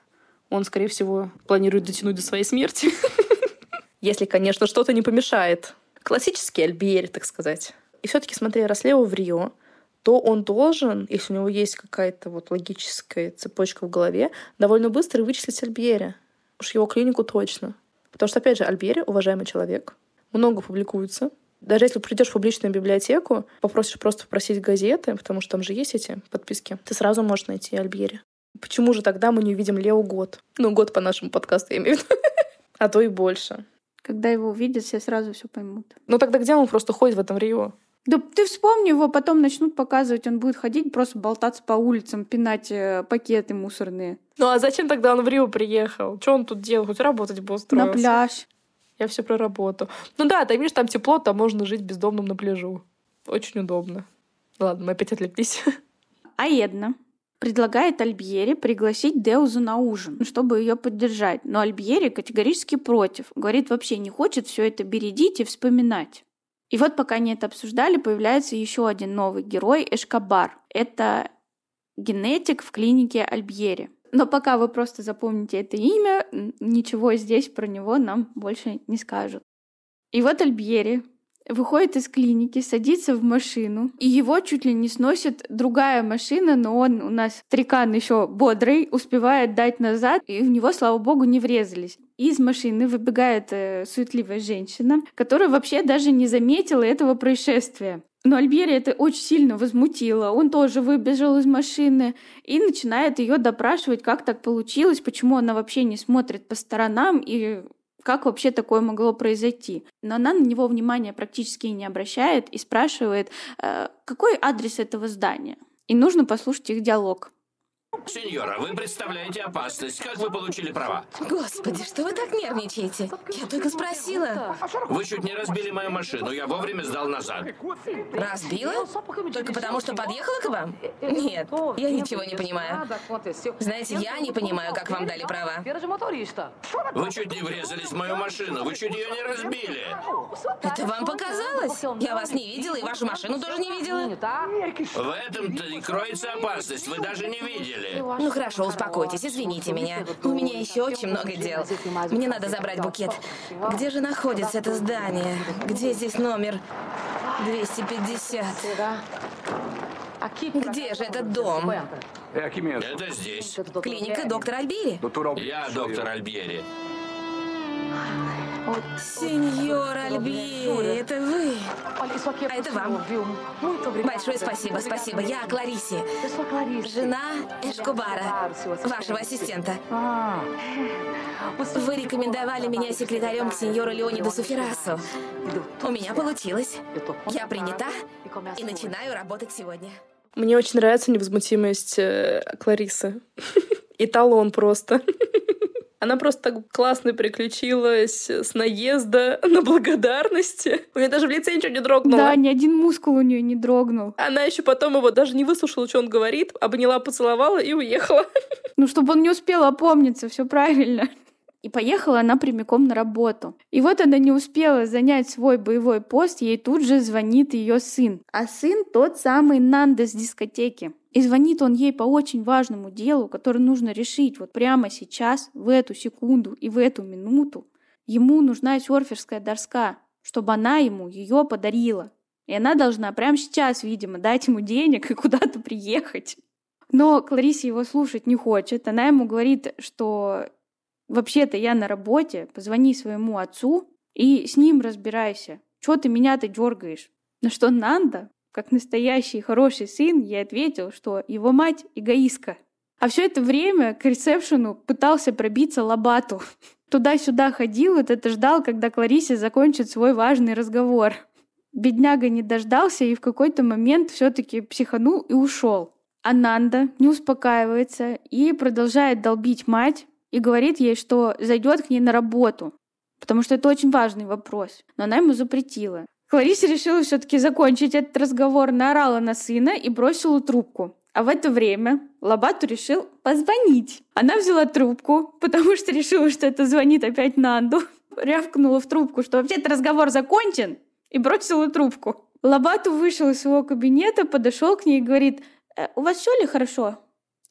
он, скорее всего, планирует дотянуть до своей смерти. Если, конечно, что-то не помешает. Классический Альбери, так сказать. И все-таки, смотря раз Лео в Рио, то он должен, если у него есть какая-то вот логическая цепочка в голове, довольно быстро вычислить Альбьери. Уж его клинику точно. Потому что, опять же, Альбьери — уважаемый человек. Много публикуется. Даже если придешь в публичную библиотеку, попросишь просто попросить газеты, потому что там же есть эти подписки, ты сразу можешь найти Альбьери. Почему же тогда мы не увидим Лео год? Ну, год по нашему подкасту, я имею в виду. А то и больше. Когда его увидят, все сразу все поймут. Ну тогда где он просто ходит в этом Рио? Да ты вспомни его, потом начнут показывать, он будет ходить, просто болтаться по улицам, пинать э, пакеты мусорные. Ну а зачем тогда он в Рио приехал? Что он тут делал? Хоть работать бы устроился. На пляж. Я все про работу. Ну да, ты видишь, там тепло, там можно жить бездомным на пляжу. Очень удобно. Ладно, мы опять отвлеклись. А Една предлагает Альбьере пригласить Деузу на ужин, чтобы ее поддержать. Но Альбьери категорически против. Говорит, вообще не хочет все это бередить и вспоминать. И вот пока они это обсуждали, появляется еще один новый герой Эшкабар. Это генетик в клинике Альбьери. Но пока вы просто запомните это имя, ничего здесь про него нам больше не скажут. И вот Альбьери выходит из клиники, садится в машину, и его чуть ли не сносит другая машина, но он у нас трикан еще бодрый, успевает дать назад, и в него, слава богу, не врезались. Из машины выбегает э, суетливая женщина, которая вообще даже не заметила этого происшествия. Но Альбери это очень сильно возмутило. Он тоже выбежал из машины и начинает ее допрашивать, как так получилось, почему она вообще не смотрит по сторонам и как вообще такое могло произойти. Но она на него внимания практически не обращает и спрашивает, э, какой адрес этого здания. И нужно послушать их диалог. Сеньора, вы представляете опасность. Как вы получили права? Господи, что вы так нервничаете? Я только спросила. Вы чуть не разбили мою машину. Я вовремя сдал назад. Разбила? Только потому, что подъехала к вам? Нет, я ничего не понимаю. Знаете, я не понимаю, как вам дали права. Вы чуть не врезались в мою машину. Вы чуть ее не разбили. Это вам показалось? Я вас не видела и вашу машину тоже не видела. В этом-то и кроется опасность. Вы даже не видели. Ну хорошо, успокойтесь, извините меня. У меня еще очень много дел. Мне надо забрать букет. Где же находится это здание? Где здесь номер 250? Где же этот дом? Это здесь. Клиника доктора Альбири. Я доктор Альбери. Сеньор Альбири, это вы? А это вам. Большое спасибо, спасибо. Я Кларисе, жена Эшкубара, вашего ассистента. Вы рекомендовали меня секретарем к сеньору Леониду Суферасу. У меня получилось. Я принята и начинаю работать сегодня. Мне очень нравится невозмутимость э, Кларисы. Эталон просто. Она просто так классно переключилась с наезда на благодарности. У нее даже в лице ничего не дрогнуло. Да, ни один мускул у нее не дрогнул. Она еще потом его даже не выслушала, что он говорит, обняла, поцеловала и уехала. Ну, чтобы он не успел опомниться, все правильно. И поехала она прямиком на работу. И вот она не успела занять свой боевой пост, ей тут же звонит ее сын. А сын тот самый Нанда с дискотеки. И звонит он ей по очень важному делу, которое нужно решить вот прямо сейчас, в эту секунду и в эту минуту. Ему нужна серферская доска, чтобы она ему ее подарила. И она должна прямо сейчас, видимо, дать ему денег и куда-то приехать. Но Клариса его слушать не хочет. Она ему говорит, что вообще-то я на работе, позвони своему отцу и с ним разбирайся. Чего ты меня-то дергаешь? На что Нанда как настоящий хороший сын, я ответил, что его мать эгоистка. А все это время к ресепшену пытался пробиться Лобату. Туда-сюда ходил, вот это ждал, когда Кларисе закончит свой важный разговор. Бедняга не дождался и в какой-то момент все-таки психанул и ушел. Ананда не успокаивается и продолжает долбить мать и говорит ей, что зайдет к ней на работу, потому что это очень важный вопрос. Но она ему запретила. Клариса решила все-таки закончить этот разговор, наорала на сына и бросила трубку. А в это время Лобату решил позвонить. Она взяла трубку, потому что решила, что это звонит опять Нанду. Рявкнула в трубку, что вообще-то разговор закончен, и бросила трубку. Лобату вышел из своего кабинета, подошел к ней и говорит, «Э, у вас все ли хорошо?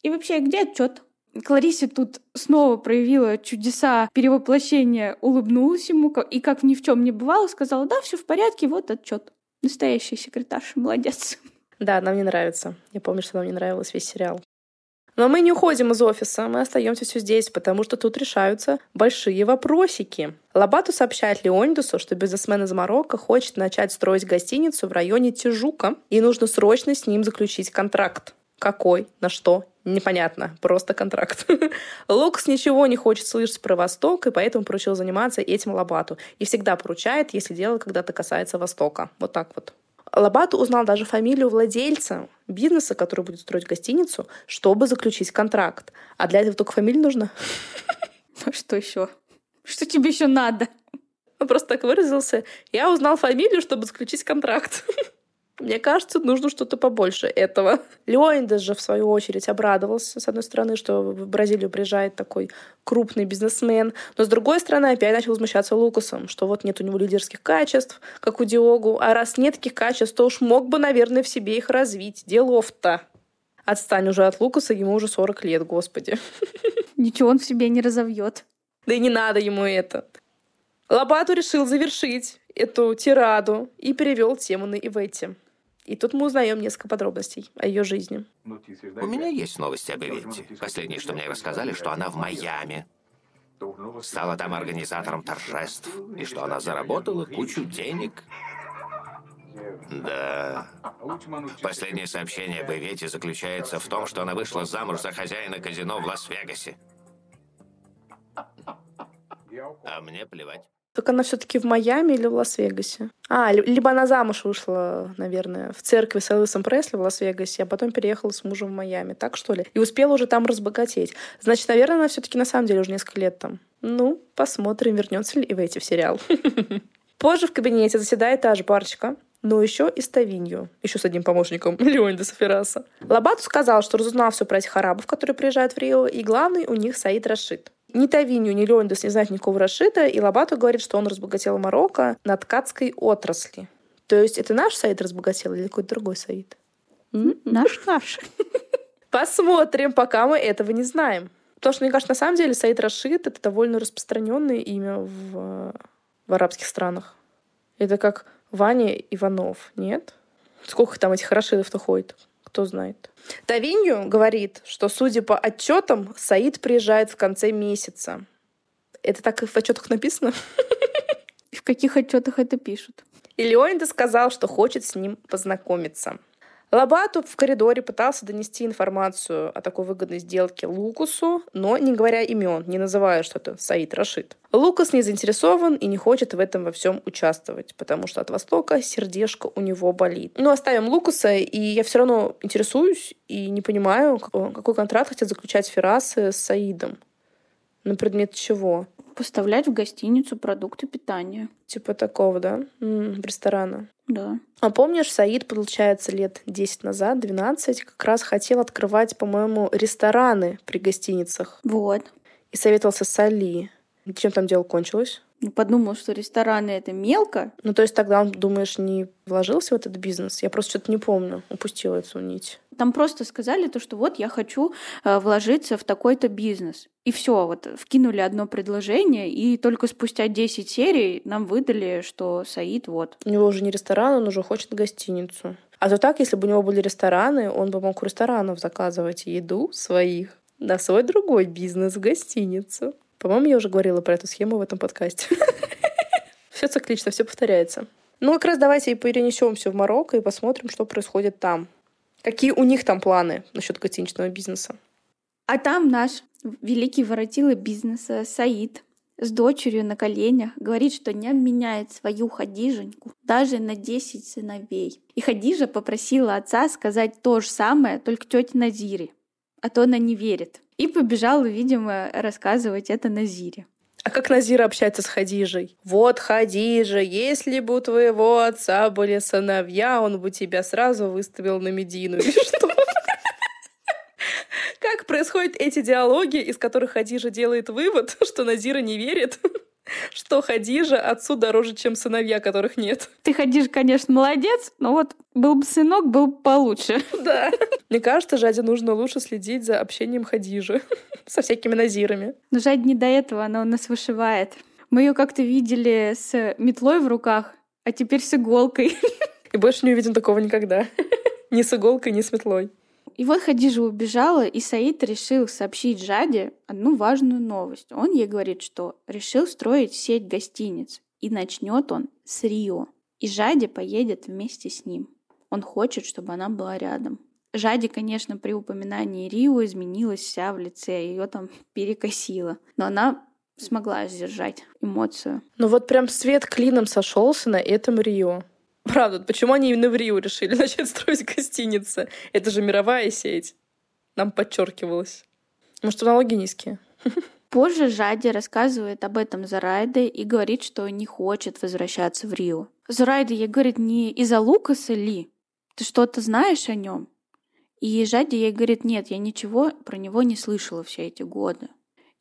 И вообще, где отчет? Кларисе тут снова проявила чудеса перевоплощения, улыбнулась ему и, как ни в чем не бывало, сказала, да, все в порядке, вот отчет. Настоящий секретарша, молодец. Да, нам не нравится. Я помню, что нам не нравился весь сериал. Но мы не уходим из офиса, мы остаемся все здесь, потому что тут решаются большие вопросики. Лабату сообщает Леонидусу, что бизнесмен из Марокко хочет начать строить гостиницу в районе Тижука, и нужно срочно с ним заключить контракт. Какой? На что? Непонятно. Просто контракт. Лукас ничего не хочет слышать про Восток, и поэтому поручил заниматься этим Лабату. И всегда поручает, если дело когда-то касается Востока. Вот так вот. Лабату узнал даже фамилию владельца бизнеса, который будет строить гостиницу, чтобы заключить контракт. А для этого только фамилия нужна. А что еще? Что тебе еще надо? Он просто так выразился. Я узнал фамилию, чтобы заключить контракт. Мне кажется, нужно что-то побольше этого. Леонидас же, в свою очередь, обрадовался, с одной стороны, что в Бразилию приезжает такой крупный бизнесмен, но с другой стороны, опять начал возмущаться Лукасом, что вот нет у него лидерских качеств, как у Диогу, а раз нет таких качеств, то уж мог бы, наверное, в себе их развить. Делов-то. Отстань уже от Лукаса, ему уже 40 лет, господи. Ничего он в себе не разовьет. Да и не надо ему это. Лопату решил завершить эту тираду и перевел тему на Ивете. И тут мы узнаем несколько подробностей о ее жизни. У меня есть новости об Ивете. Последнее, что мне рассказали, что она в Майами. Стала там организатором торжеств. И что она заработала кучу денег. Да. Последнее сообщение об Ивете заключается в том, что она вышла замуж за хозяина казино в Лас-Вегасе. А мне плевать. Так она все-таки в Майами или в Лас-Вегасе? А, либо она замуж вышла, наверное, в церкви с Элвисом Пресли в Лас-Вегасе, а потом переехала с мужем в Майами. Так что ли? И успела уже там разбогатеть. Значит, наверное, она все-таки на самом деле уже несколько лет там. Ну, посмотрим, вернется ли и в эти в сериал. Позже в кабинете заседает та же парочка, но еще и Ставинью, еще с одним помощником Леонида Ферраса. Лобату сказал, что разузнал все про этих арабов, которые приезжают в Рио, и главный у них Саид Рашид. Ни Тавинью, ни Леонидас не знают никакого Рашида, и Лобату говорит, что он разбогател Марокко на ткацкой отрасли. То есть это наш Саид разбогател или какой-то другой Саид? Наш, наш. Посмотрим, пока мы этого не знаем. Потому что, мне кажется, на самом деле Саид Рашид — это довольно распространенное имя в, в арабских странах. Это как Ваня Иванов, нет? Сколько там этих Рашидов-то ходит? Кто знает. Тавинью говорит, что, судя по отчетам, Саид приезжает в конце месяца. Это так и в отчетах написано? И в каких отчетах это пишут? И Леонида сказал, что хочет с ним познакомиться. Лобату в коридоре пытался донести информацию о такой выгодной сделке Лукусу, но не говоря имен, не называя, что это Саид Рашид. Лукас не заинтересован и не хочет в этом во всем участвовать, потому что от Востока сердечко у него болит. Но оставим Лукаса, и я все равно интересуюсь и не понимаю, какой контракт хотят заключать Феррасы с Саидом. На предмет чего? Поставлять в гостиницу продукты питания. Типа такого, да? М-м, ресторана. Да. А помнишь, Саид, получается, лет 10 назад, 12, как раз хотел открывать, по-моему, рестораны при гостиницах. Вот. И советовался с Али. Чем там дело кончилось? Подумал, что рестораны это мелко. Ну, то есть тогда он, думаешь, не вложился в этот бизнес? Я просто что-то не помню, упустила эту нить. Там просто сказали то, что вот я хочу э, вложиться в такой-то бизнес. И все, вот вкинули одно предложение, и только спустя 10 серий нам выдали, что Саид вот. У него уже не ресторан, он уже хочет гостиницу. А то так, если бы у него были рестораны, он бы мог у ресторанов заказывать еду своих на свой другой бизнес в гостиницу. По-моему, я уже говорила про эту схему в этом подкасте. Все циклично, все повторяется. Ну, как раз давайте и перенесем все в Марокко и посмотрим, что происходит там. Какие у них там планы насчет гостиничного бизнеса? А там наш великий воротила бизнеса Саид с дочерью на коленях говорит, что не обменяет свою Хадиженьку даже на 10 сыновей. И Хадижа попросила отца сказать то же самое, только тете Назире, а то она не верит. И побежала, видимо, рассказывать это Назире. А как Назира общается с Хадижей? Вот, Хадижа, если бы у твоего отца были сыновья, он бы тебя сразу выставил на Медину. Или что? Как происходят эти диалоги, из которых Хадижа делает вывод, что Назира не верит? Что Хадижа отцу дороже, чем сыновья, которых нет. Ты, Хадижа, конечно, молодец, но вот был бы сынок, был бы получше. Да. Мне кажется, Жаде нужно лучше следить за общением Хадижи со всякими назирами. Но Жаде не до этого, она у нас вышивает. Мы ее как-то видели с метлой в руках, а теперь с иголкой. И больше не увидим такого никогда. Ни с иголкой, ни с метлой. И вот Хадижа убежала, и Саид решил сообщить Жаде одну важную новость. Он ей говорит, что решил строить сеть гостиниц, и начнет он с Рио. И Жаде поедет вместе с ним. Он хочет, чтобы она была рядом. Жаде, конечно, при упоминании Рио изменилась вся в лице, ее там перекосило. Но она смогла сдержать эмоцию. Ну вот прям свет клином сошелся на этом Рио. Правда, почему они именно в Рио решили начать строить гостиницы? Это же мировая сеть. Нам подчеркивалось. Может, налоги низкие? Позже Жади рассказывает об этом Зарайде и говорит, что не хочет возвращаться в Рио. Зарайда ей говорит не из-за Лукаса ли? Ты что-то знаешь о нем? И Жади ей говорит, нет, я ничего про него не слышала все эти годы.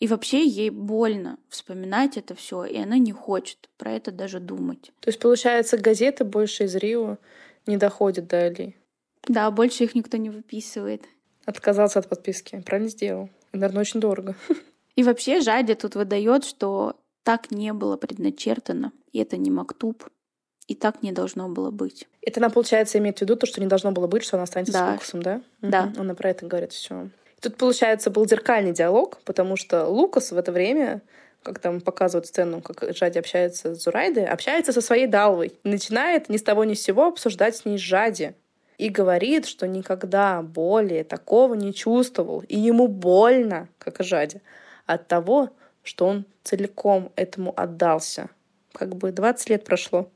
И вообще ей больно вспоминать это все, и она не хочет про это даже думать. То есть, получается, газеты больше из Рио не доходят до Али? Да, больше их никто не выписывает. Отказался от подписки. Правильно сделал. И, наверное, очень дорого. И вообще Жади тут выдает, что так не было предначертано, и это не Мактуб. И так не должно было быть. Это она, получается, имеет в виду то, что не должно было быть, что она останется Да. с Лукасом, да? Да. Мгм. Она про это говорит все. Тут, получается, был зеркальный диалог, потому что Лукас в это время, как там показывают сцену, как Жади общается с Зурайдой, общается со своей Далвой. Начинает ни с того ни с сего обсуждать с ней Жади. И говорит, что никогда более такого не чувствовал. И ему больно, как и Жади, от того, что он целиком этому отдался. Как бы 20 лет прошло.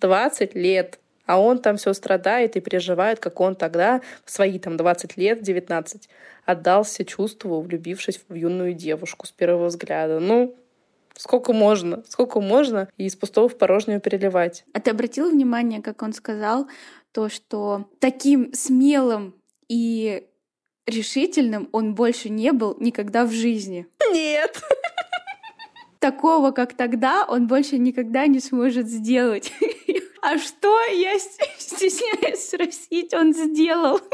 20 лет. А он там все страдает и переживает, как он тогда, в свои там 20 лет, 19, отдался чувству, влюбившись в юную девушку с первого взгляда. Ну, сколько можно? Сколько можно и из пустого в порожнее переливать? А ты обратил внимание, как он сказал, то, что таким смелым и решительным он больше не был никогда в жизни. Нет! Такого, как тогда, он больше никогда не сможет сделать. А что, я стесняюсь спросить, он сделал?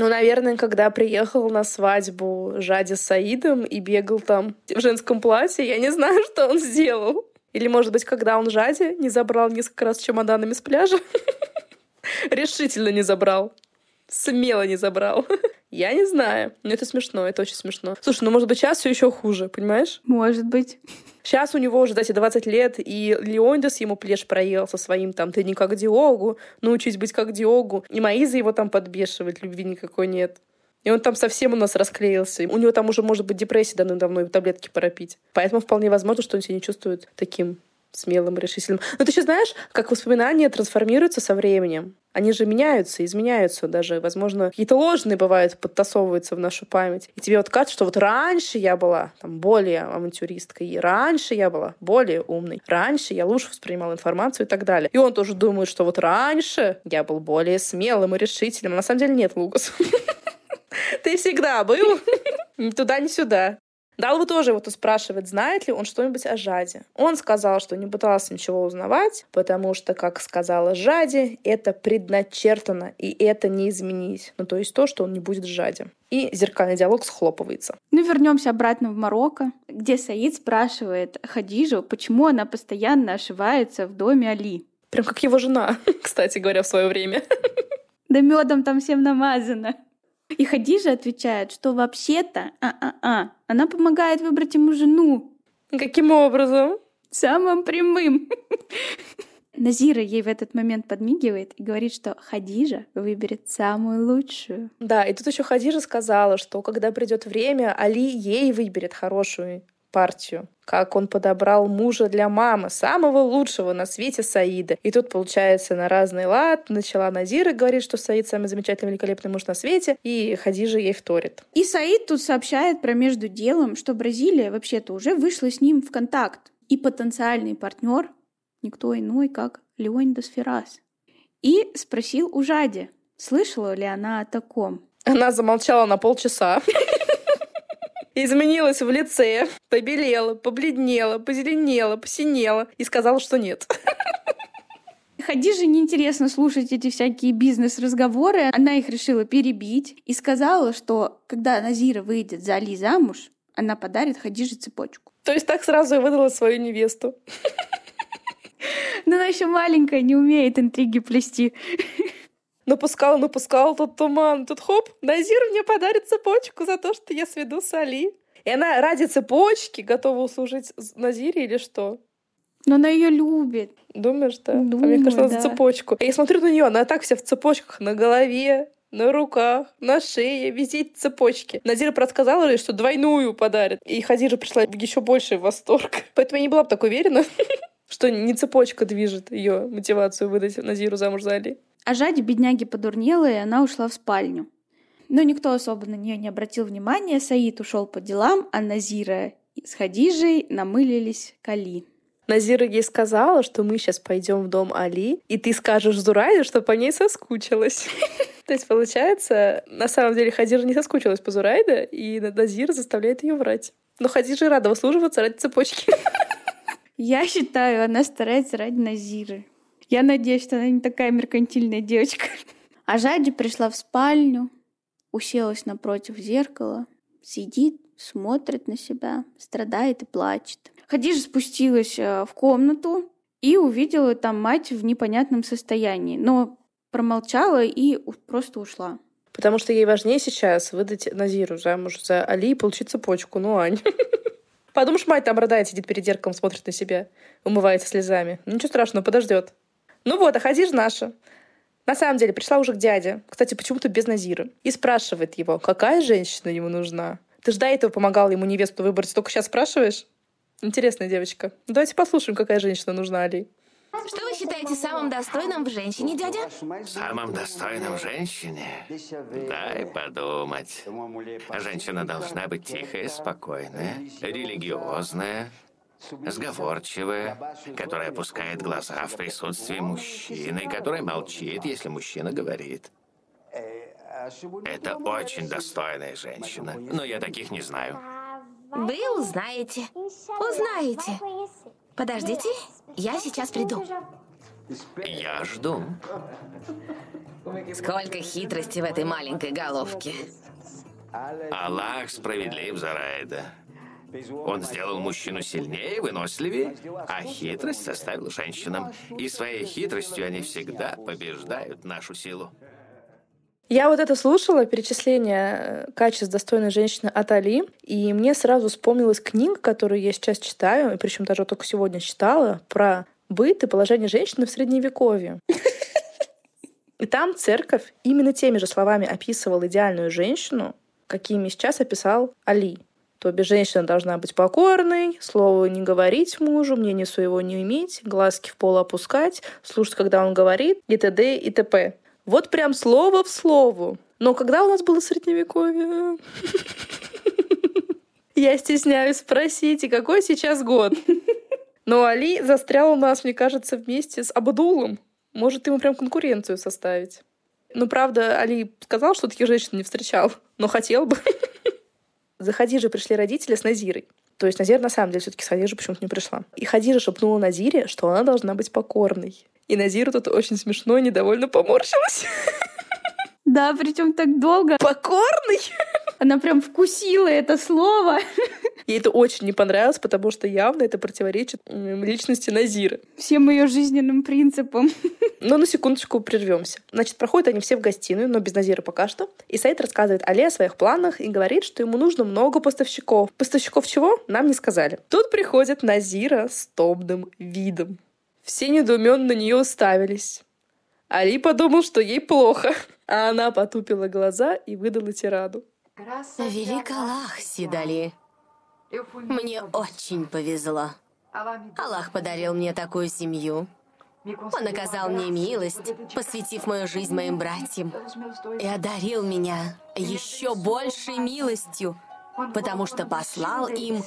Ну, наверное, когда приехал на свадьбу Жади с Саидом и бегал там в женском платье, я не знаю, что он сделал. Или, может быть, когда он Жади не забрал несколько раз чемоданами с пляжа? Решительно не забрал. Смело не забрал. Я не знаю. Но это смешно, это очень смешно. Слушай, ну, может быть, сейчас все еще хуже, понимаешь? Может быть. Сейчас у него уже, кстати, 20 лет, и Леондес ему плешь проел со своим там «ты не как Диогу, научись быть как Диогу». И Маиза его там подбешивает, любви никакой нет. И он там совсем у нас расклеился. У него там уже может быть депрессия давно-давно, и таблетки пора пить. Поэтому вполне возможно, что он себя не чувствует таким смелым решительным. Но ты еще знаешь, как воспоминания трансформируются со временем. Они же меняются, изменяются даже. Возможно, какие-то ложные бывают, подтасовываются в нашу память. И тебе вот кажется, что вот раньше я была там, более авантюристкой, и раньше я была более умной, раньше я лучше воспринимала информацию и так далее. И он тоже думает, что вот раньше я был более смелым и решительным. А на самом деле нет, Лукас. Ты всегда был ни туда, ни сюда. Далва тоже вот спрашивает, знает ли он что-нибудь о Жаде. Он сказал, что не пытался ничего узнавать, потому что, как сказала Жаде, это предначертано, и это не изменить. Ну, то есть то, что он не будет Жаде. И зеркальный диалог схлопывается. Ну, вернемся обратно в Марокко, где Саид спрашивает Хадижу, почему она постоянно ошивается в доме Али. Прям как его жена, кстати говоря, в свое время. Да медом там всем намазано. И Хадижа отвечает, что вообще-то, а-а-а, она помогает выбрать ему жену Каким образом? самым прямым. Назира ей в этот момент подмигивает и говорит, что Хадижа выберет самую лучшую. Да, и тут еще Хадижа сказала, что когда придет время, Али ей выберет хорошую партию. Как он подобрал мужа для мамы, самого лучшего на свете Саида. И тут, получается, на разный лад начала Назира говорить, что Саид самый замечательный, великолепный муж на свете, и Хадижа ей вторит. И Саид тут сообщает про между делом, что Бразилия вообще-то уже вышла с ним в контакт. И потенциальный партнер никто иной, как Леонидас Феррас. И спросил у Жади, слышала ли она о таком. Она замолчала на полчаса. Изменилась в лице, побелела, побледнела, позеленела, посинела и сказала, что нет. Хадиже неинтересно слушать эти всякие бизнес-разговоры. Она их решила перебить и сказала, что когда Назира выйдет за Али замуж, она подарит Хадиже цепочку. То есть так сразу и выдала свою невесту. Но она еще маленькая, не умеет интриги плести. Напускал, напускал тут туман. Тут хоп, Назир мне подарит цепочку за то, что я сведу с Али. И она ради цепочки готова услужить Назире или что? Но она ее любит. Думаешь, да? Думаю, а мне кажется, да. за цепочку. Я смотрю на нее, она так вся в цепочках на голове, на руках, на шее, везде эти цепочки. Назира предсказала ей, что двойную подарит. И Хадижа пришла в еще больший восторг. Поэтому я не была бы так уверена, что не цепочка движет ее мотивацию выдать Назиру замуж за Али. А Жади бедняги подурнела, и она ушла в спальню. Но никто особо на нее не обратил внимания. Саид ушел по делам, а Назира с Хадижей намылились к Али. Назира ей сказала, что мы сейчас пойдем в дом Али, и ты скажешь Зурайде, что по ней соскучилась. То есть, получается, на самом деле Хадижа не соскучилась по Зурайде, и Назира заставляет ее врать. Но Хадижа рада выслуживаться ради цепочки. Я считаю, она старается ради Назиры. Я надеюсь, что она не такая меркантильная девочка. А Жади пришла в спальню, уселась напротив зеркала, сидит, смотрит на себя, страдает и плачет. Хадижа спустилась э, в комнату и увидела там мать в непонятном состоянии, но промолчала и просто ушла. Потому что ей важнее сейчас выдать Назиру замуж за Али и получить цепочку. Ну, Ань. Подумаешь, мать там рыдает, сидит перед зеркалом, смотрит на себя, умывается слезами. Ничего страшного, подождет. Ну вот, а Хадиж наша. На самом деле, пришла уже к дяде, кстати, почему-то без Назира, и спрашивает его, какая женщина ему нужна. Ты же до этого помогал ему невесту выбрать, только сейчас спрашиваешь? Интересная девочка. Давайте послушаем, какая женщина нужна Али. Что вы считаете самым достойным в женщине, дядя? Самым достойным в женщине? Дай подумать. Женщина должна быть тихая, спокойная, религиозная, сговорчивая, которая опускает глаза в присутствии мужчины, которая молчит, если мужчина говорит. Это очень достойная женщина, но я таких не знаю. Вы узнаете. Узнаете. Подождите, я сейчас приду. Я жду. Сколько хитрости в этой маленькой головке. Аллах справедлив, Зарайда. Он сделал мужчину сильнее, выносливее, а хитрость составил женщинам. И своей хитростью они всегда побеждают нашу силу. Я вот это слушала, перечисление э, качеств достойной женщины от Али, и мне сразу вспомнилась книга, которую я сейчас читаю, и причем даже только сегодня читала, про быт и положение женщины в Средневековье. И там церковь именно теми же словами описывала идеальную женщину, какими сейчас описал Али. То бишь женщина должна быть покорной, слово не говорить мужу, мнение своего не иметь, глазки в пол опускать, слушать, когда он говорит, и т.д. и т.п. Вот прям слово в слово. Но когда у нас было средневековье? Я стесняюсь спросить, и какой сейчас год? Но Али застрял у нас, мне кажется, вместе с Абдулом. Может, ему прям конкуренцию составить. Ну, правда, Али сказал, что таких женщин не встречал, но хотел бы. За Хадиджей пришли родители с Назирой. То есть Назир на самом деле все-таки с Хадиджей почему-то не пришла. И Хадижа шепнула Назире, что она должна быть покорной. И Назира тут очень смешно и недовольно поморщилась. Да, причем так долго. Покорный? Она прям вкусила это слово. Ей это очень не понравилось, потому что явно это противоречит личности Назира. Всем ее жизненным принципам. Но на секундочку прервемся. Значит, проходят они все в гостиную, но без Назира пока что. И Саид рассказывает Али о своих планах и говорит, что ему нужно много поставщиков. Поставщиков чего? Нам не сказали. Тут приходит Назира с томным видом. Все недоуменно на нее уставились. Али подумал, что ей плохо, а она потупила глаза и выдала тираду. Велик Аллах, Сидали. Мне очень повезло. Аллах подарил мне такую семью. Он оказал мне милость, посвятив мою жизнь моим братьям, и одарил меня еще большей милостью, потому что послал им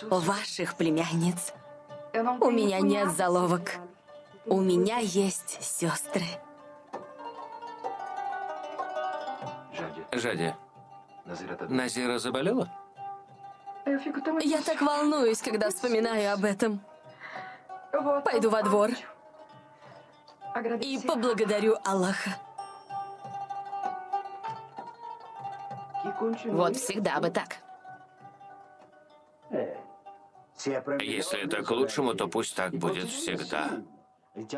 ваших племянниц. У меня нет заловок. У меня есть сестры. Жади, Назира заболела? Я так волнуюсь, когда вспоминаю об этом. Пойду во двор и поблагодарю Аллаха. Вот всегда бы так. Если это к лучшему, то пусть так будет всегда.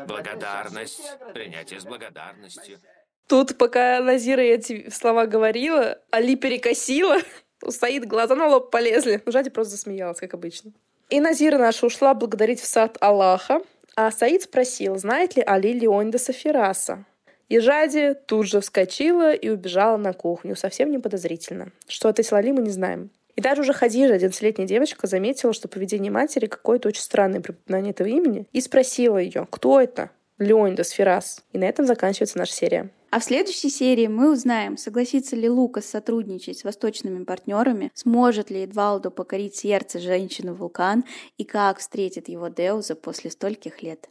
Благодарность, принятие с благодарностью. Тут, пока Назира эти слова говорила, Али перекосила, у Саид глаза на лоб полезли. Жади просто засмеялась, как обычно. И Назира наша ушла благодарить в сад Аллаха, а Саид спросил, знает ли Али Леонида Фераса. И Жади тут же вскочила и убежала на кухню, совсем не подозрительно. Что ответила Али, мы не знаем. И даже уже Хадижа, 11-летняя девочка, заметила, что поведение матери какое-то очень странное при упоминании этого имени, и спросила ее, кто это? Леонидас Ферас. И на этом заканчивается наша серия. А в следующей серии мы узнаем, согласится ли Лукас сотрудничать с восточными партнерами, сможет ли Эдвалдо покорить сердце женщины-вулкан и как встретит его Деуза после стольких лет.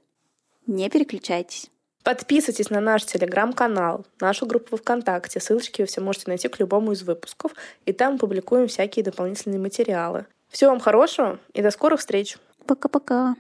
Не переключайтесь. Подписывайтесь на наш телеграм-канал, нашу группу ВКонтакте. Ссылочки вы все можете найти к любому из выпусков. И там публикуем всякие дополнительные материалы. Всего вам хорошего и до скорых встреч. Пока-пока.